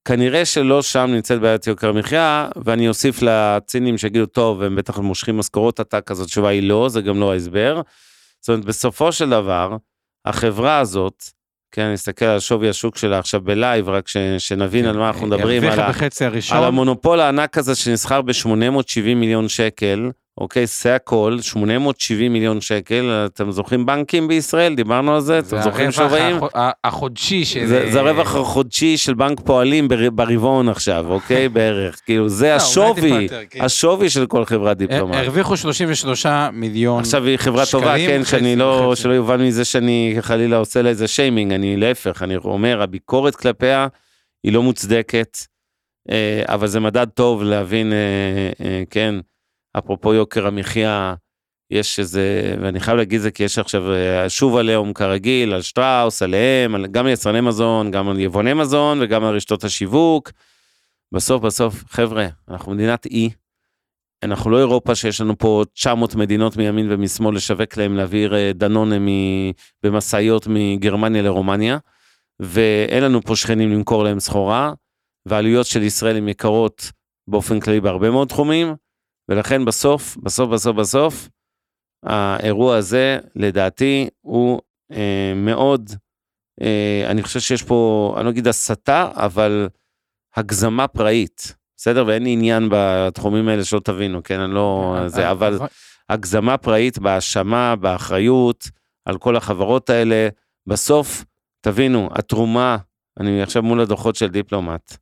כנראה שלא שם נמצאת בעיית יוקר המחיה, ואני אוסיף לצינים שיגידו, טוב, הם בטח מושכים משכורות עתק, אז התשובה היא לא, זה גם לא ההסבר. זאת אומרת, בסופו של דבר, החברה הזאת, כן, אני אסתכל על שווי השוק שלה עכשיו בלייב, רק ש, שנבין על מה אנחנו מדברים, על, ה. על המונופול הענק הזה שנסחר ב-870 מיליון שקל, אוקיי, זה הכל, 870 מיליון שקל, אתם זוכרים בנקים בישראל? דיברנו על זה, אתם זוכרים שווים? הח- ה- החודשי של... זה, זה הרווח החודשי של בנק פועלים בר- ברבעון עכשיו, אוקיי? [LAUGHS] בערך. כאילו, זה לא, השווי, יותר, כן. השווי של כל חברת הר- דיפלומט. הרוויחו 33 מיליון. עכשיו היא חברה טובה, שקלים, כן, שאני לא. שלא יובן מזה שאני חלילה עושה לה איזה שיימינג, אני להפך, אני אומר, הביקורת כלפיה היא לא מוצדקת, אה, אבל זה מדד טוב להבין, אה, אה, כן, אפרופו יוקר המחיה, יש איזה, ואני חייב להגיד זה כי יש עכשיו אה, שוב עליהום כרגיל, על שטראוס, עליהם, על, גם על יצרני מזון, גם על יבואני מזון וגם על רשתות השיווק. בסוף בסוף, חבר'ה, אנחנו מדינת אי, אנחנו לא אירופה שיש לנו פה 900 מדינות מימין ומשמאל לשווק להם להעביר אה, דנונה במשאיות מגרמניה לרומניה, ואין לנו פה שכנים למכור להם סחורה, והעלויות של ישראל הן יקרות באופן כללי בהרבה מאוד תחומים, ולכן בסוף, בסוף, בסוף, בסוף, האירוע הזה, לדעתי, הוא אה, מאוד, אה, אני חושב שיש פה, אני לא אגיד הסתה, אבל הגזמה פראית, בסדר? ואין לי עניין בתחומים האלה שלא תבינו, כן? אני לא... אה, זה, אבל הגזמה פראית בהאשמה, באחריות, על כל החברות האלה. בסוף, תבינו, התרומה, אני עכשיו מול הדוחות של דיפלומט.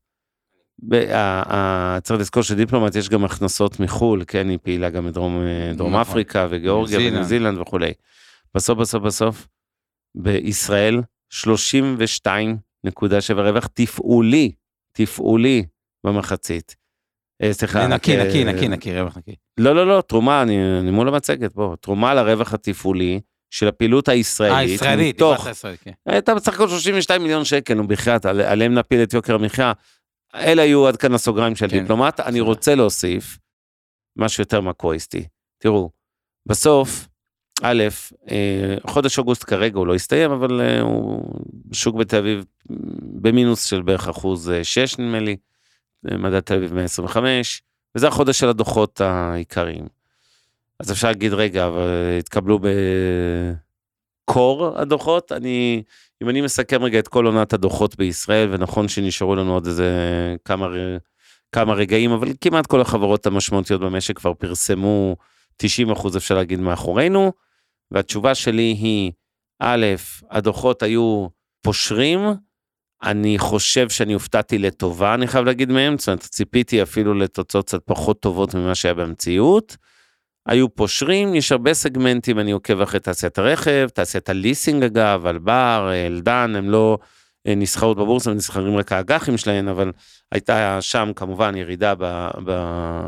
צריך לזכור שדיפלומט יש גם הכנסות מחו"ל, כן, היא פעילה גם בדרום אה, נכון. אפריקה וגיאורגיה ניו וניו זילנד. וכולי. בסוף, בסוף, בסוף, בישראל 32.7 רווח תפעולי, תפעולי במחצית. אה, סליחה. נקי, אה, נקי, נקי, נקי, רווח נקי. לא, לא, לא, תרומה, אני, אני מול המצגת, בוא, תרומה לרווח התפעולי של הפעילות הישראלית. אה, ישראלית, מתוך, דיברת ישראלית, כן. הייתה בסך הכל 32 מיליון שקל, נו בחייאת, על- עליהם נפיל את יוקר המחיה. אלה היו עד כאן הסוגריים של כן, דיפלומט. אני. רוצה להוסיף משהו יותר מקרואיסטי. תראו, בסוף, א', אה, חודש אוגוסט כרגע הוא לא הסתיים, אבל אה, הוא שוק בתל אביב במינוס של בערך אחוז 6 נדמה לי, מדד תל אביב 125, וזה החודש של הדוחות העיקריים. אז אפשר להגיד, רגע, אבל התקבלו בקור הדוחות, אני, אם אני מסכם רגע את כל עונת הדוחות בישראל, ונכון שנשארו לנו עוד איזה כמה, כמה רגעים, אבל כמעט כל החברות המשמעותיות במשק כבר פרסמו 90 אחוז אפשר להגיד מאחורינו, והתשובה שלי היא, א', הדוחות היו פושרים, אני חושב שאני הופתעתי לטובה, אני חייב להגיד מהם, זאת אומרת, ציפיתי אפילו לתוצאות קצת פחות טובות ממה שהיה במציאות. היו פושרים, יש הרבה סגמנטים, אני עוקב אחרי תעשיית הרכב, תעשיית הליסינג אגב, אלבר, אלדן, הם לא אה, נסחרות בבורסה, הם נסחרים רק האג"חים שלהם, אבל הייתה שם כמובן ירידה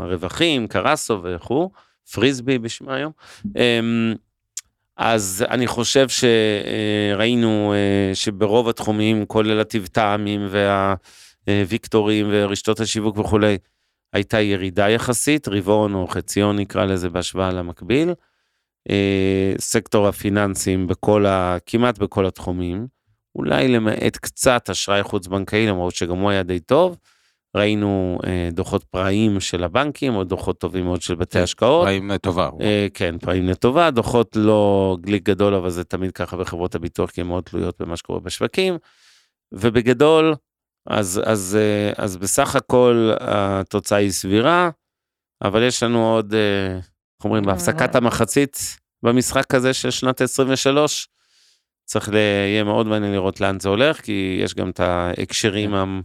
ברווחים, קרסו וכו', פריסבי בשמה היום. אמ, אז אני חושב שראינו אה, שברוב התחומים, כולל הטיב-טעמים והוויקטורים ורשתות השיווק וכולי, הייתה ירידה יחסית, רבעון או חציון נקרא לזה בהשוואה למקביל. אה, סקטור הפיננסים בכל ה... כמעט בכל התחומים, אולי למעט קצת אשראי חוץ בנקאי, למרות שגם הוא היה די טוב. ראינו אה, דוחות פראיים של הבנקים, או דוחות טובים מאוד של בתי השקעות. פראים לטובה. אה, כן, פראים לטובה, דוחות לא גליק גדול, אבל זה תמיד ככה בחברות הביטוח, כי הן מאוד תלויות במה שקורה בשווקים. ובגדול, אז, אז, אה, אז בסך הכל התוצאה היא סבירה, אבל יש לנו עוד, אה, איך אומרים, בהפסקת המחצית במשחק הזה של שנת 23, צריך, יהיה מאוד מעניין לראות לאן זה הולך, כי יש גם את ההקשרים כן.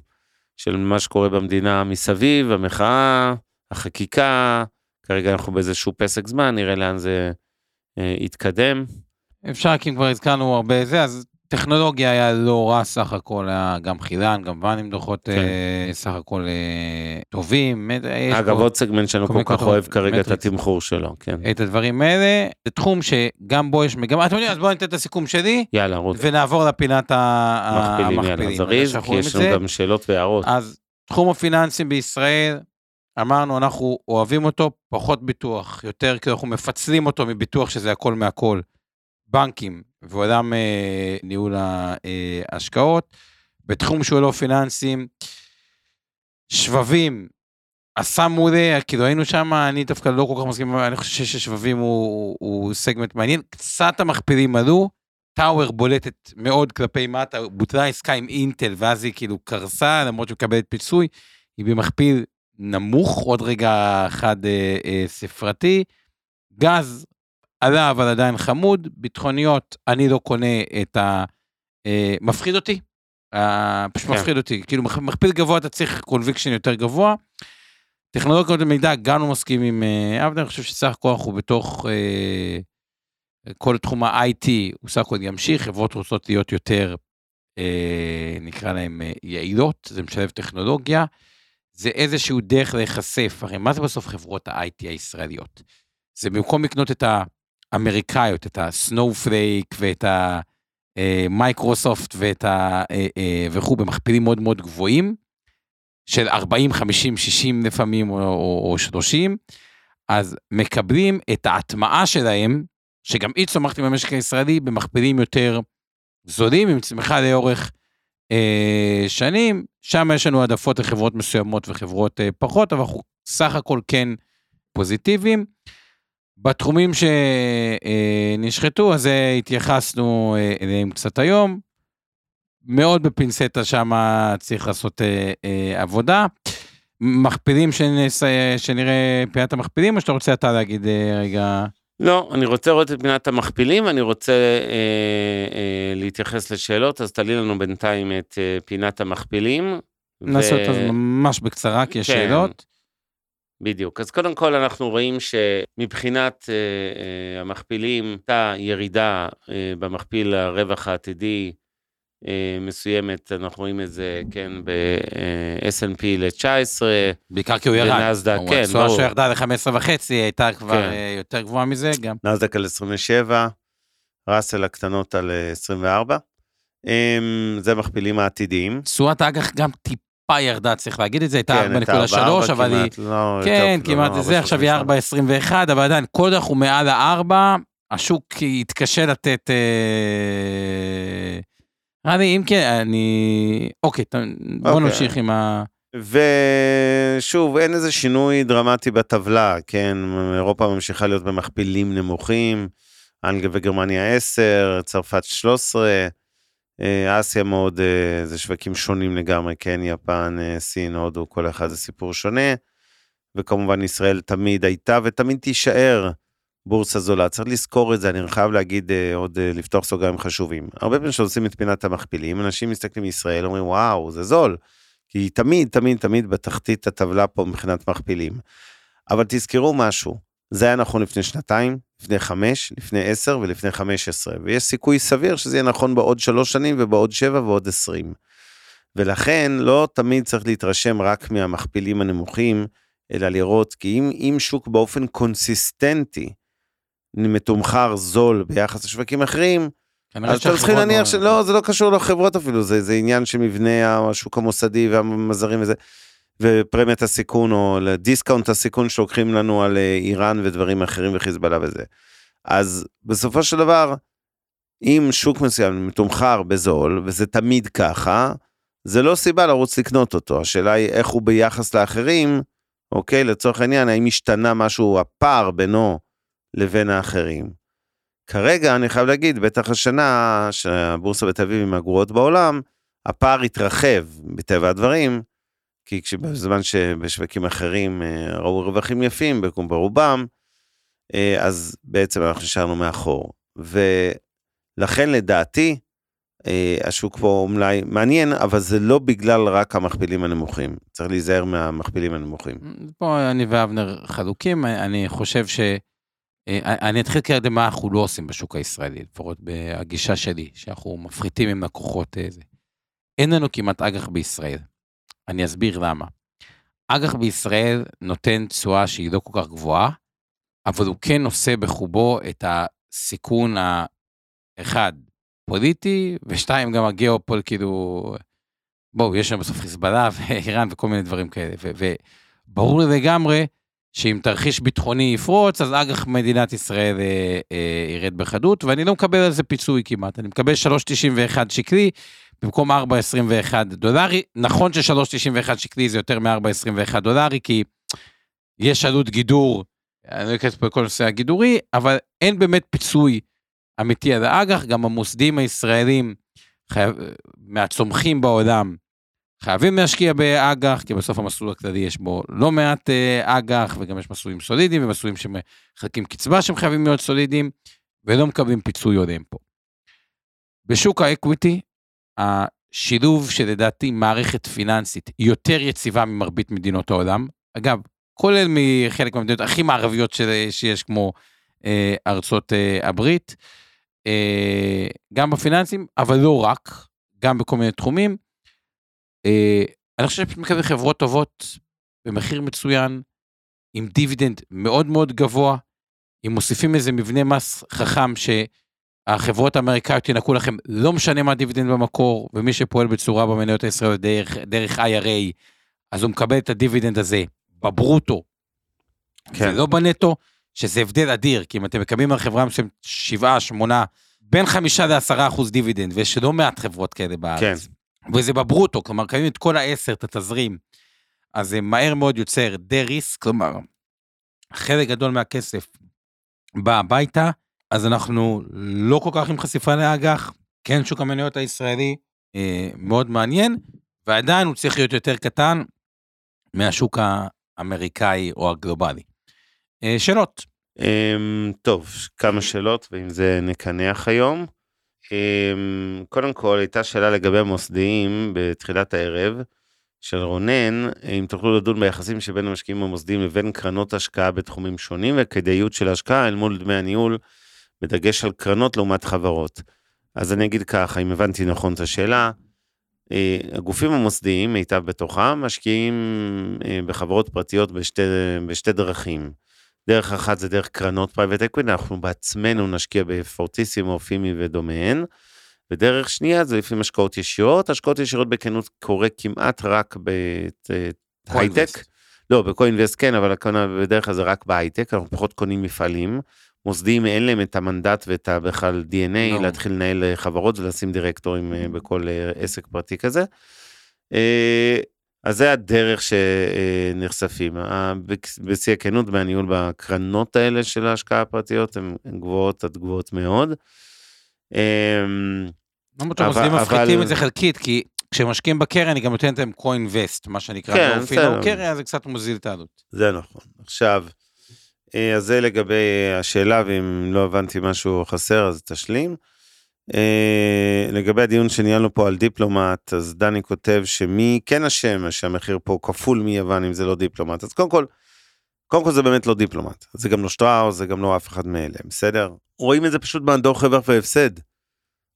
של מה שקורה במדינה מסביב, המחאה, החקיקה, כרגע אנחנו באיזשהו פסק זמן, נראה לאן זה אה, יתקדם. אפשר, כי אם כבר הזכרנו הרבה זה, אז טכנולוגיה היה לא רע סך הכל, היה גם חילן, גם ואן עם דוחות כן. אה, סך הכל אה, טובים. אגב, עוד סגמנט שאני כל כך אוהב כרגע את התמחור שלו, כן. את הדברים האלה, זה תחום שגם בו יש מגמה, אתם יודעים, אז בואו ניתן את הסיכום שלי. יאללה, רות. ונעבור לפינת המכפילים. המכפילים, יאללה, זריז, כי יש לנו גם שאלות והערות. אז תחום הפיננסים בישראל, אמרנו, אנחנו אוהבים אותו, פחות ביטוח, יותר כי אנחנו מפצלים אותו מביטוח שזה הכל מהכל. בנקים ועולם אה, ניהול ההשקעות. בתחום שהוא לא פיננסים, שבבים, עשה מעולה, כאילו היינו שם, אני דווקא לא כל כך מסכים, אני חושב ששבבים הוא, הוא סגמנט מעניין. קצת המכפילים עלו, טאוור בולטת מאוד כלפי מטה, בוטלה עסקה עם אינטל, ואז היא כאילו קרסה, למרות שהיא מקבלת פיצוי, היא במכפיל נמוך, עוד רגע אחד אה, אה, ספרתי. גז עלה אבל עדיין חמוד, ביטחוניות, אני לא קונה את ה... אה, מפחיד אותי, אה, פשוט כן. מפחיד אותי, כאילו מכפיל גבוה אתה צריך קונביקשן יותר גבוה. טכנולוגיות למידע, גם לא מסכים עם אה, אבנר, אני חושב שסך הכל אנחנו בתוך אה, כל תחום ה-IT, הוא סך הכל ימשיך, חברות רוצות להיות יותר, אה, נקרא להן אה, יעילות, זה משלב טכנולוגיה, זה איזשהו דרך להיחשף, הרי מה זה בסוף חברות ה-IT הישראליות? זה במקום לקנות את ה... אמריקאיות, את הסנואופלייק ואת המייקרוסופט ואת ה... אה, אה, וכו', במכפילים מאוד מאוד גבוהים, של 40, 50, 60 לפעמים, או, או, או 30, אז מקבלים את ההטמעה שלהם, שגם היא צומחת במשק הישראלי, במכפילים יותר זולים, עם צמיחה לאורך אה, שנים. שם יש לנו העדפות לחברות מסוימות וחברות אה, פחות, אבל אנחנו סך הכל כן פוזיטיביים. בתחומים שנשחטו, אז התייחסנו אה, אליהם קצת היום. מאוד בפינצטה שם צריך לעשות אה, אה, עבודה. מכפילים שנס... שנראה פינת המכפילים, או שאתה רוצה אתה להגיד רגע? לא, אני רוצה לראות את פינת המכפילים, אני רוצה אה, אה, להתייחס לשאלות, אז תעלי לנו בינתיים את אה, פינת המכפילים. נעשה ו... אותה ממש בקצרה, כי יש כן. שאלות. בדיוק. אז קודם כל אנחנו רואים שמבחינת אה, אה, המכפילים, הייתה ירידה אה, במכפיל הרווח העתידי אה, מסוימת, אנחנו רואים את זה, כן, ב-S&P ל-19. בעיקר כי הוא ירד. בנסדק, כן, ברור. התשואה שירדה ל-15 וחצי הייתה כבר כן. אה, יותר גבוהה מזה גם. נסדק על 27, ראסל הקטנות על 24. אה, זה מכפילים העתידיים. תשואת האג"ח גם טיפה. טיפה ירדה, צריך להגיד את זה, הייתה 4.3, אבל היא... לא, כן, כמעט לא, זה, עכשיו היא 4.21, אבל עדיין, כל הוא מעל ה-4, השוק יתקשה לתת... אה, רני, אם כן, אני... אוקיי, בוא אוקיי. נמשיך עם ה... ושוב, אין איזה שינוי דרמטי בטבלה, כן? אירופה ממשיכה להיות במכפילים נמוכים, אנגליה וגרמניה 10, צרפת 13, אה, אסיה מאוד, אה, זה שווקים שונים לגמרי, כן? יפן, אה, סין, הודו, כל אחד זה סיפור שונה. וכמובן ישראל תמיד הייתה ותמיד תישאר בורסה זולה. צריך לזכור את זה, אני חייב להגיד אה, עוד, אה, לפתוח סוגריים חשובים. הרבה פעמים כשעושים את פינת המכפילים, אנשים מסתכלים מישראל, אומרים, וואו, זה זול. כי תמיד, תמיד, תמיד בתחתית הטבלה פה מבחינת מכפילים. אבל תזכרו משהו, זה היה נכון לפני שנתיים, לפני חמש, לפני עשר ולפני חמש עשרה, ויש סיכוי סביר שזה יהיה נכון בעוד שלוש שנים ובעוד שבע ועוד עשרים. ולכן לא תמיד צריך להתרשם רק מהמכפילים הנמוכים, אלא לראות, כי אם, אם שוק באופן קונסיסטנטי מתומחר זול ביחס לשווקים אחרים, כנראה אז אתם צריכים להניח לא- שלא, זה לא קשור לחברות אפילו, זה, זה עניין של מבנה השוק המוסדי והמזרים וזה, ופרמיית הסיכון או דיסקאונט הסיכון שלוקחים לנו על אה, איראן ודברים אחרים וחיזבאללה וזה. אז בסופו של דבר, אם שוק מסוים מתומחר בזול, וזה תמיד ככה, זה לא סיבה לרוץ לקנות אותו. השאלה היא איך הוא ביחס לאחרים, אוקיי? לצורך העניין, האם השתנה משהו, הפער בינו לבין האחרים. כרגע אני חייב להגיד, בטח השנה שהבורסה בתל אביב היא מהגרועות בעולם, הפער התרחב מטבע הדברים, כי בזמן שבשווקים אחרים אה, ראו רווחים יפים ברובם, אה, אז בעצם אנחנו נשארנו מאחור. ולכן לדעתי, אה, השוק פה מלאי מעניין, אבל זה לא בגלל רק המכפילים הנמוכים. צריך להיזהר מהמכפילים הנמוכים. פה אני ואבנר חלוקים, אני חושב ש... אני אתחיל כרגע מה אנחנו לא עושים בשוק הישראלי, לפחות בהגישה שלי, שאנחנו מפחיתים עם לקוחות איזה. אין לנו כמעט אג"ח בישראל. אני אסביר למה. אג"ח בישראל נותן תשואה שהיא לא כל כך גבוהה, אבל הוא כן נושא בחובו את הסיכון האחד, פוליטי, ושתיים, גם הגיאופול, כאילו, בואו, יש לנו בסוף חיזבאללה ואיראן וכל מיני דברים כאלה, וברור לגמרי שאם תרחיש ביטחוני יפרוץ, אז אג"ח מדינת ישראל אה, אה, ירד בחדות, ואני לא מקבל על זה פיצוי כמעט, אני מקבל 3.91 שקלי, במקום 4.21 דולרי, נכון ש-3.91 שקלי זה יותר מ-4.21 דולרי, כי יש עלות גידור, אני לא אכנס פה לכל נושא הגידורי, אבל אין באמת פיצוי אמיתי על האג"ח, גם המוסדים הישראלים חייב, מהצומחים בעולם חייבים להשקיע באג"ח, כי בסוף המסלול הכללי יש בו לא מעט אה, אג"ח, וגם יש מסלולים סולידיים ומסלולים שמחלקים קצבה שהם חייבים להיות סולידיים, ולא מקבלים פיצוי הולם פה. בשוק האקוויטי, השילוב שלדעתי מערכת פיננסית יותר יציבה ממרבית מדינות העולם, אגב, כולל מחלק מהמדינות הכי מערביות של, שיש כמו אה, ארצות אה, הברית, אה, גם בפיננסים, אבל לא רק, גם בכל מיני תחומים. אה, אני חושב שמקבל חברות טובות במחיר מצוין, עם דיבידנד מאוד מאוד גבוה, אם מוסיפים איזה מבנה מס חכם שהחברות האמריקאיות ינכו לכם, לא משנה מה הדיבידנד במקור, ומי שפועל בצורה במניות הישראליות דרך, דרך IRA, אז הוא מקבל את הדיבידנד הזה בברוטו, כן. ולא בנטו, שזה הבדל אדיר, כי אם אתם מקבלים על חברה מסוימת 7, 8, בין 5 ל-10 אחוז דיבידנד, ויש לא מעט חברות כאלה בארץ. כן. וזה בברוטו, כלומר, קיבלתם את כל העשר, את התזרים. אז זה מהר מאוד יוצר דה ריסק, כלומר, חלק גדול מהכסף בא הביתה, אז אנחנו לא כל כך עם חשיפה לאג"ח, כן, שוק המניות הישראלי אה, מאוד מעניין, ועדיין הוא צריך להיות יותר קטן מהשוק האמריקאי או הגלובלי. אה, שאלות? Um, טוב, כמה שאלות, ועם זה נקנח היום. Um, קודם כל, הייתה שאלה לגבי המוסדיים בתחילת הערב, של רונן, אם תוכלו לדון ביחסים שבין המשקיעים המוסדיים לבין קרנות השקעה בתחומים שונים, וכדאיות של ההשקעה אל מול דמי הניהול, בדגש על קרנות לעומת חברות. אז אני אגיד ככה, אם הבנתי נכון את השאלה, אה, הגופים המוסדיים, מיטב בתוכם, משקיעים אה, בחברות פרטיות בשתי, בשתי דרכים. דרך אחת זה דרך קרנות private equity, אנחנו בעצמנו נשקיע בפורטיסימו, פימי ודומיהן. ודרך שנייה זה לפעמים השקעות ישירות, השקעות ישירות בכנות קורה כמעט רק בהייטק. לא, בקו-אינבסט כן, אבל בדרך כלל זה רק בהייטק, אנחנו פחות קונים מפעלים, מוסדיים אין להם את המנדט ואת ה- בכלל DNA לא. להתחיל לנהל אה, חברות ולשים דירקטורים אה, בכל אה, עסק פרטי כזה. אז זה הדרך שנחשפים. בשיא הכנות, דמי הניהול בקרנות האלה של ההשקעה הפרטיות הן גבוהות עד גבוהות מאוד. אמ, למרות אבל- שהמוסדים מפחיתים את זה חלקית, כי כשמשקיעים בקרן, היא גם נותנת להם co-invest, מה שנקרא, כן, בסדר. לא קרן, זה קצת מוזיל את העלות. זה נכון. עכשיו, אז זה לגבי השאלה, ואם לא הבנתי משהו חסר, אז תשלים. אה, לגבי הדיון שניהלנו פה על דיפלומט, אז דני כותב שמי כן אשם שהמחיר פה כפול מיוון אם זה לא דיפלומט. אז קודם כל, קודם כל זה באמת לא דיפלומט. זה גם לא שטראוס, זה גם לא אף אחד מאלה, בסדר? רואים את זה פשוט מהדוח רווח והפסד.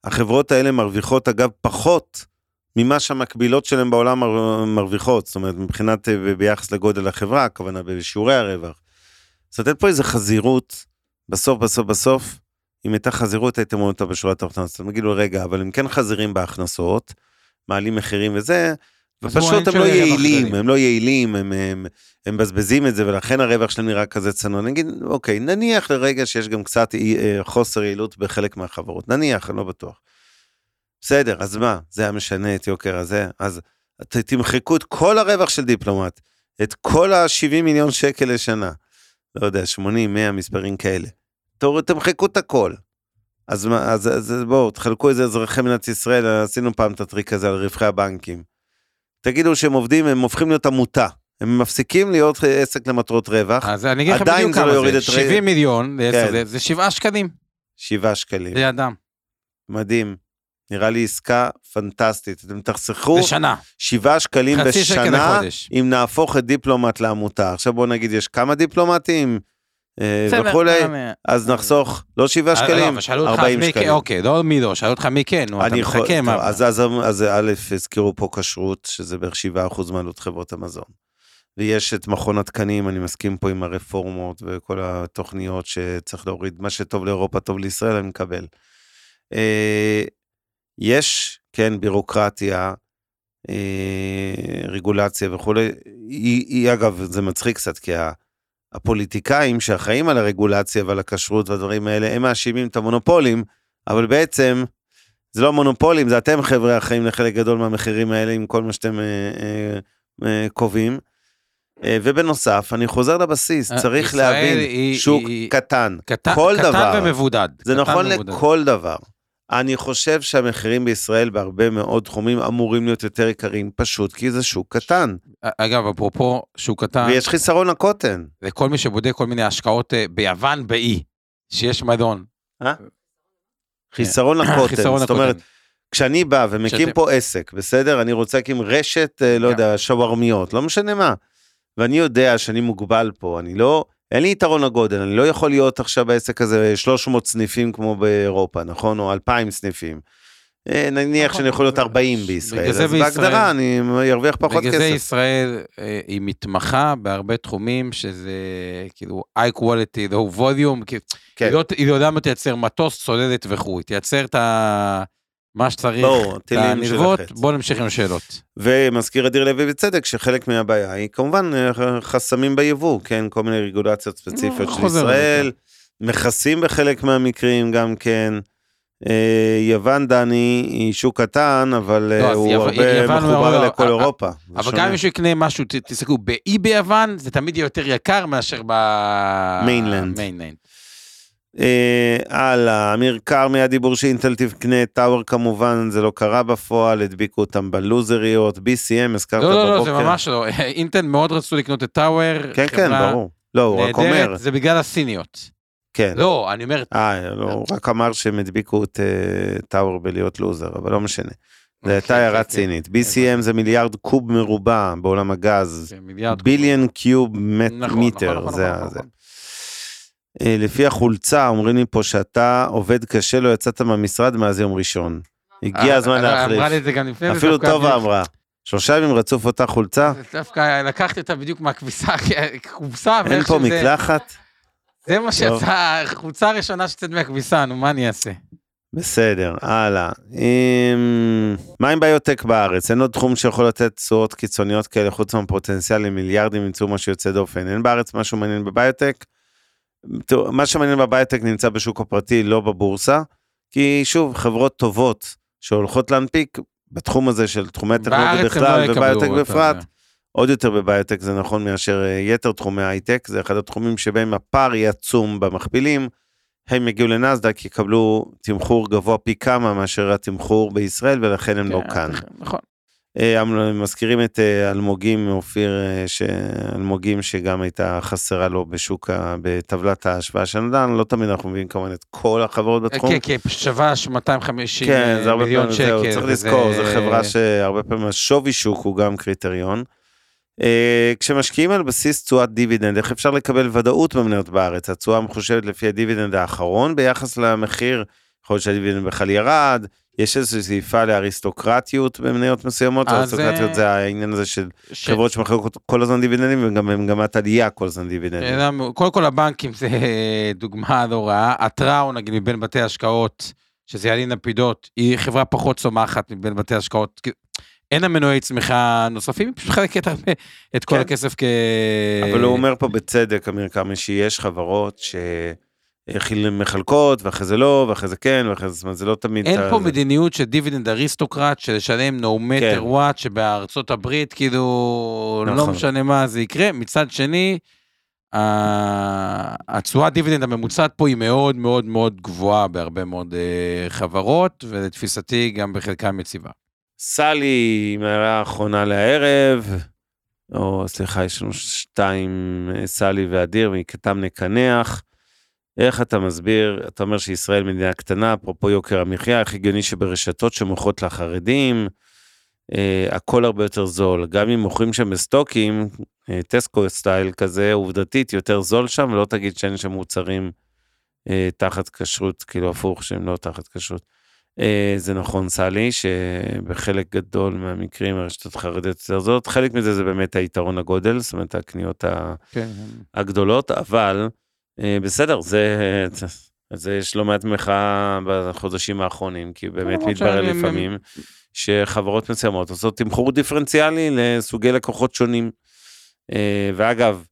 החברות האלה מרוויחות אגב פחות ממה שהמקבילות שלהם בעולם מר- מרוויחות, זאת אומרת מבחינת אה, ביחס לגודל החברה, הכוונה בשיעורי הרווח. לתת פה איזה חזירות, בסוף בסוף בסוף, אם הייתה חזירות הייתם רואים אותה בשורה התחתונה, אז אתם תגידו רגע, אבל הם כן חזירים בהכנסות, מעלים מחירים וזה, ופשוט אין הם לא יעילים. הם לא יעילים, הם, הם, הם מבזבזים את זה ולכן הרווח שלהם נראה כזה צנוע. נגיד, אוקיי, נניח לרגע שיש גם קצת אה, חוסר יעילות בחלק מהחברות, נניח, אני לא בטוח. בסדר, אז מה, זה היה משנה את יוקר הזה? אז ת- תמחקו את כל הרווח של דיפלומט, את כל ה-70 מיליון שקל לשנה, לא יודע, 80, 100 מספרים כאלה. תורידו, תמחקו את הכל. אז, אז, אז בואו, תחלקו איזה אזרחי מדינת ישראל, עשינו פעם את הטריק הזה על רווחי הבנקים. תגידו שהם עובדים, הם הופכים להיות עמותה. הם מפסיקים להיות עסק למטרות רווח, אז אני אגיד לך עדיין בדיוק לא כמה יוריד זה, את ר- 70 מיליון, לעשר כן. זה- זה 7 שקלים, שבעה שקלים. זה אדם, מדהים. נראה לי עסקה פנטסטית. אתם תחסכו בשנה, שבעה שקלים חצי שקל בשנה, לחודש. אם נהפוך את דיפלומט לעמותה. עכשיו בוא נגיד, יש כמה דיפלומטים אה, וכולי, אה, אז נחסוך לא שבעה אה, לא, שקלים, אבל שאלו אותך 40 מי כן, שקלים. אוקיי, לא מי לא, שאלו אותך מי כן, נו, אתה מחכה. אז, א', הזכירו פה כשרות, שזה בערך 7% מעלות חברות המזון. ויש את מכון התקנים, אני מסכים פה עם הרפורמות וכל התוכניות שצריך להוריד, מה שטוב לאירופה טוב לישראל, אני מקבל. יש, כן, בירוקרטיה, אה, רגולציה וכולי, היא, היא אגב, זה מצחיק קצת, כי הפוליטיקאים שאחראים על הרגולציה ועל הכשרות והדברים האלה, הם מאשימים את המונופולים, אבל בעצם זה לא מונופולים, זה אתם חבר'ה אחראים לחלק גדול מהמחירים האלה עם כל מה שאתם אה, אה, אה, קובעים. אה, ובנוסף, אני חוזר לבסיס, אה, צריך להבין, היא- שוק היא- קטן, קטן, כל קטן דבר. ומבודד. זה קטן נכון ומבודד. לכל דבר. אני חושב שהמחירים בישראל בהרבה מאוד תחומים אמורים להיות יותר יקרים, פשוט כי זה שוק קטן, אגב, אפרופו שוק קטן, ויש חיסרון לקוטן. וכל מי שבודק כל מיני השקעות אה, ביוון, באי, שיש מדון. חיסרון [COUGHS] לקוטן, חיסרון זאת אומרת. כשאני בא ומקים שאתם- פה עסק, בסדר? אני רוצה להקים רשת, אה, לא כן. יודע, שווארמיות, לא משנה מה. ואני יודע שאני מוגבל פה, אני לא, אין לי יתרון לגודל, אני לא יכול להיות עכשיו בעסק הזה 300 סניפים כמו באירופה, נכון? או 2,000 סניפים. אה, נניח נכון, שאני יכול להיות בגלל 40 בישראל, זה אז בישראל- בהגדרה אני ארוויח פחות בגלל זה כסף. ישראל אה, היא מתמחה בהרבה תחומים שזה כאילו high quality, low volume, כן. היא לא- היא לא יודעת תייצר מטוס, צוללת וכו', תייצר את ה... מה שצריך, הנלוות. בואו נמשיך עם השאלות. ומזכיר אדיר לוי בצדק שחלק מהבעיה היא כמובן אה, חסמים ביבוא, כן, כל מיני רגולציות ספציפיות אה, של ישראל, מכסים בחלק מהמקרים גם כן. אה, יוון דני היא שוק קטן אבל אה, לא, הוא יו- הרבה מחובר הרבה- לכל אירופה. אבל. גם אם מישהו יקנה משהו, תסתכלו, באי ביוון, זה תמיד יהיה יותר יקר מאשר ב... אה, הלאה, אמיר כרמי הדיבור שאינטל תקנה טאוור כמובן זה לא קרה בפועל הדביקו אותם בלוזריות BCM הזכרת לא, בבוקר. לא, לא, זה ממש לא. [LAUGHS] אינטל מאוד רצו לקנות את טאוור. כן כן ברור. לא הוא רק אומר. זה בגלל הסיניות. כן. לא, אני אומר, אה, לא, הוא רק אמר שהם הדביקו את אה, טאוור בלהיות לוזר, אבל לא משנה. זו הייתה כן, הערה כן, צינית. כן. BCM זה מיליארד קוב מרובע בעולם הגז. זה מיליארד. ביליון קיוב נכון, מיטר, נכון, זה נכון, ה- זה. נכון. אה, לפי החולצה אומרים לי פה שאתה עובד קשה, לא יצאת מהמשרד מאז יום ראשון. הגיע אה, הזמן אה, אמרה לי להחליף. את זה גם לפני אפילו טובה אמרה. שלושה ימים רצוף אותה חולצה? דווקא לקחתי אותה בדיוק מהכביסה, [LAUGHS] כובסה. אין פה מקלחת? זה מה. שיצא, החולצה הראשונה שיוצאת מהכביסה, נו מה אני אעשה? בסדר, הלאה. אמ, מה עם ביוטק בארץ? אין עוד תחום שיכול לתת תשואות קיצוניות כאלה חוץ מהפוטנציאל למיליארדים ימצאו משהו יוצא דופן. אין בארץ משהו מעניין בביוטק? תראו, מה שמעניין בביוטק נמצא בשוק הפרטי, לא בבורסה, כי שוב, חברות טובות שהולכות להנפיק בתחום הזה של תחומי טכנולוגיה בכלל לא אותה, בפרט, זה. עוד יותר בביוטק זה נכון מאשר אה, יתר תחומי הייטק, זה אחד התחומים שבהם הפער יהיה עצום במכפילים. הם יגיעו לנסדק, יקבלו תמחור גבוה פי כמה מאשר התמחור בישראל, ולכן הם לא כן, כאן. נכון. אה, אמ- מזכירים את אה, אלמוגים, אופיר, אה, אלמוגים שגם הייתה חסרה לו בשוק, בטבלת ההשוואה של נדל"ן, לא תמיד אנחנו מביאים כמובן את כל החברות בתחום. כן, כן, שווה 250 כן, זה הרבה מיליון פעמים, שקל. זהו, צריך לזכור, זו חברה שהרבה פעמים השווי שוק הוא גם קריטריון. כשמשקיעים על בסיס תשואת דיבידנד, איך אפשר לקבל ודאות במניות בארץ? התשואה מחושבת לפי הדיבידנד האחרון ביחס למחיר, יכול להיות שהדיבידנד בכלל ירד, יש איזושהי שאיפה לאריסטוקרטיות במניות מסוימות, אז, אריסטוקרטיות אה, זה העניין הזה של ש- חברות שמחלקות כל הזמן דיבידנדים וגם במגמת עלייה כל הזמן דיבידנדים. מאוד- קודם כל הבנקים זה דוגמה לא רעה. הטראו נגיד מבין בתי השקעות, שזה ילין לפידות, היא חברה פחות צומחת מבין בתי השקעות. אין לה מנועי צמיחה נוספים, היא פשוט מחלקת הרבה את כל כן. הכסף כ... אבל הוא אומר פה בצדק, אמיר קאמי, שיש חברות שמחלקות, ואחרי זה לא, ואחרי זה כן, ואחרי זה, זאת אומרת, זה לא תמיד... אין פה זה- מדיניות של דיבידנד אריסטוקרט, של לשלם no כן. matter what, שבארצות הברית, כאילו, לא נכון. משנה מה זה יקרה. מצד שני, התשואה דיבידנד הממוצעת פה היא מאוד מאוד מאוד גבוהה בהרבה מאוד אה, חברות, ולתפיסתי גם בחלקם יציבה. סלי עם הערה האחרונה לערב, או סליחה, יש לנו שתיים, אה, סלי ואדיר, מכתם נקנח. איך אתה מסביר, אתה אומר שישראל מדינה קטנה, אפרופו יוקר המחיה, איך הגיוני שברשתות שמוכרות לחרדים, אה, הכל הרבה יותר זול. גם אם מוכרים שם בסטוקים, אה, טסקו סטייל כזה, עובדתית יותר זול שם, ולא תגיד שאין שם מוצרים אה, תחת כשרות, כאילו הפוך, שהם לא תחת כשרות. אה, זה נכון, סלי, שבחלק גדול מהמקרים הרשתות החרדיות יותר זולות, חלק מזה זה באמת היתרון הגודל, זאת אומרת הקניות. כן. הגדולות, אבל בסדר, זה, זה יש לא מעט מחאה בחודשים האחרונים, כי באמת מתברר לפעמים שחברות מסוימות עושות תמחור דיפרנציאלי לסוגי לקוחות שונים. אה, ואגב,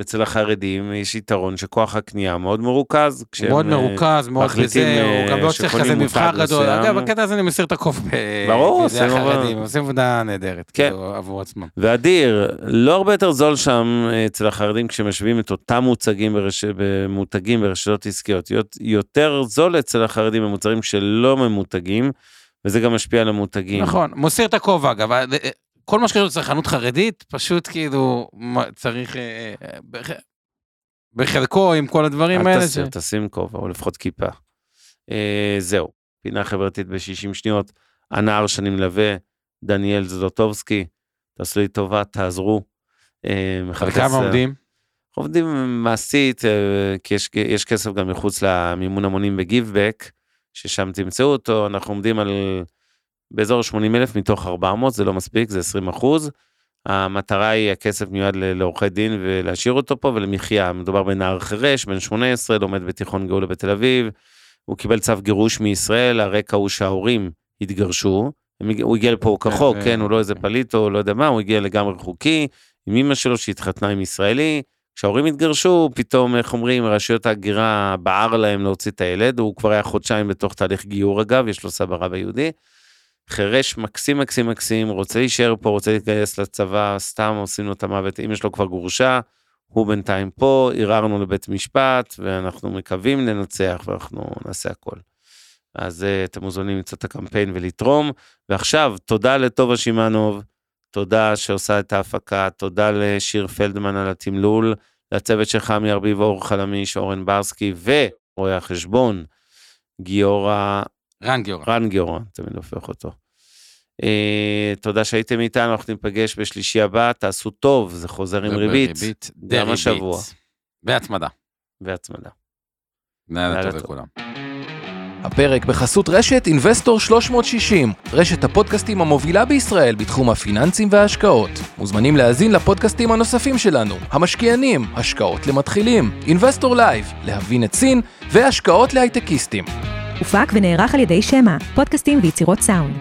אצל החרדים יש יתרון שכוח הקנייה מאוד מרוכז. מאוד אה, מרוכז, מאוד בזה, הוא אה, גם לא צריך כזה מבחר גדול. אגב, בקטע הזה אני מסיר את הקוף ברור, עושים. החרדים, עושים עבודה נהדרת, כן. כאילו, עבור עצמם. ואדיר, לא הרבה יותר זול שם אה, אצל החרדים כשמשווים את אותם מוצגים ברש... במותגים ברשתות עסקיות. יות- יותר זול אצל החרדים במוצרים שלא ממותגים, וזה גם משפיע על המותגים. נכון, מוסיר את הכובע, אגב, כל מה שקשור לצרכנות חרדית, פשוט כאילו, צריך, אה, אה, בח- בחלקו עם כל הדברים אל האלה, ש- תסיר, תשים כובע, או לפחות כיפה. אה, זהו, פינה חברתית ב-60 שניות. הנער שאני מלווה, דניאל זלוטובסקי, תעשו לי טובה, תעזרו. כמה עומדים? עובדים מעשית, כי יש, יש כסף גם מחוץ למימון המונים בגיבבק, ששם תמצאו אותו, אנחנו עומדים על באזור 80 אלף מתוך 400, זה לא מספיק, זה 20 אחוז. המטרה היא, הכסף מיועד לעורכי דין ולהשאיר אותו פה ולמחיה. מדובר בנער חירש, בן 18, לומד בתיכון גאולה בתל אביב. הוא קיבל צו גירוש מישראל, הרקע הוא שההורים התגרשו. הוא הגיע לפה כחוק, ו- כן, הוא לא איזה פליט או לא יודע מה, הוא הגיע לגמרי חוקי, עם אמא שלו שהתחתנה עם ישראלי. כשההורים התגרשו, פתאום, איך אומרים, רשויות ההגירה בער להם להוציא את הילד, הוא כבר היה חודשיים בתוך תהליך גיור אגב, יש לו סבא רב היהודי. חירש מקסים מקסים מקסים, רוצה להישאר פה, רוצה להתגייס לצבא, סתם עושים לו את המוות, אמא שלו כבר גורשה, הוא בינתיים פה, ערערנו לבית משפט, ואנחנו מקווים לנצח, ואנחנו נעשה הכל. אז אה, אתם מוזמנים למצוא את הקמפיין ולתרום. ועכשיו, תודה לטובה שמענוב, תודה שעושה את ההפקה, תודה לשיר פלדמן על התמלול, לצוות של חמי ארביב, אור חלמיש, אורן ברסקי, ורואה החשבון, גיורא רן גיורא. רן גיורא, תמיד הופך אותו. אה, תודה שהייתם איתנו, אנחנו ניפגש בשלישי הבא, תעשו טוב, זה חוזר עם ריבית ריבית, גם דריבית. השבוע. והצמדה. והצמדה. לילה טוב טוב. לכולם. הפרק בחסות רשת אינבסטור 360, רשת הפודקאסטים המובילה בישראל בתחום הפיננסים וההשקעות. מוזמנים להאזין לפודקאסטים הנוספים שלנו, המשקיענים, השקעות למתחילים, אינבסטור לייב, להבין את סין, והשקעות להייטקיסטים. הופק ונערך על ידי שמע, פודקאסטים ויצירות סאונד.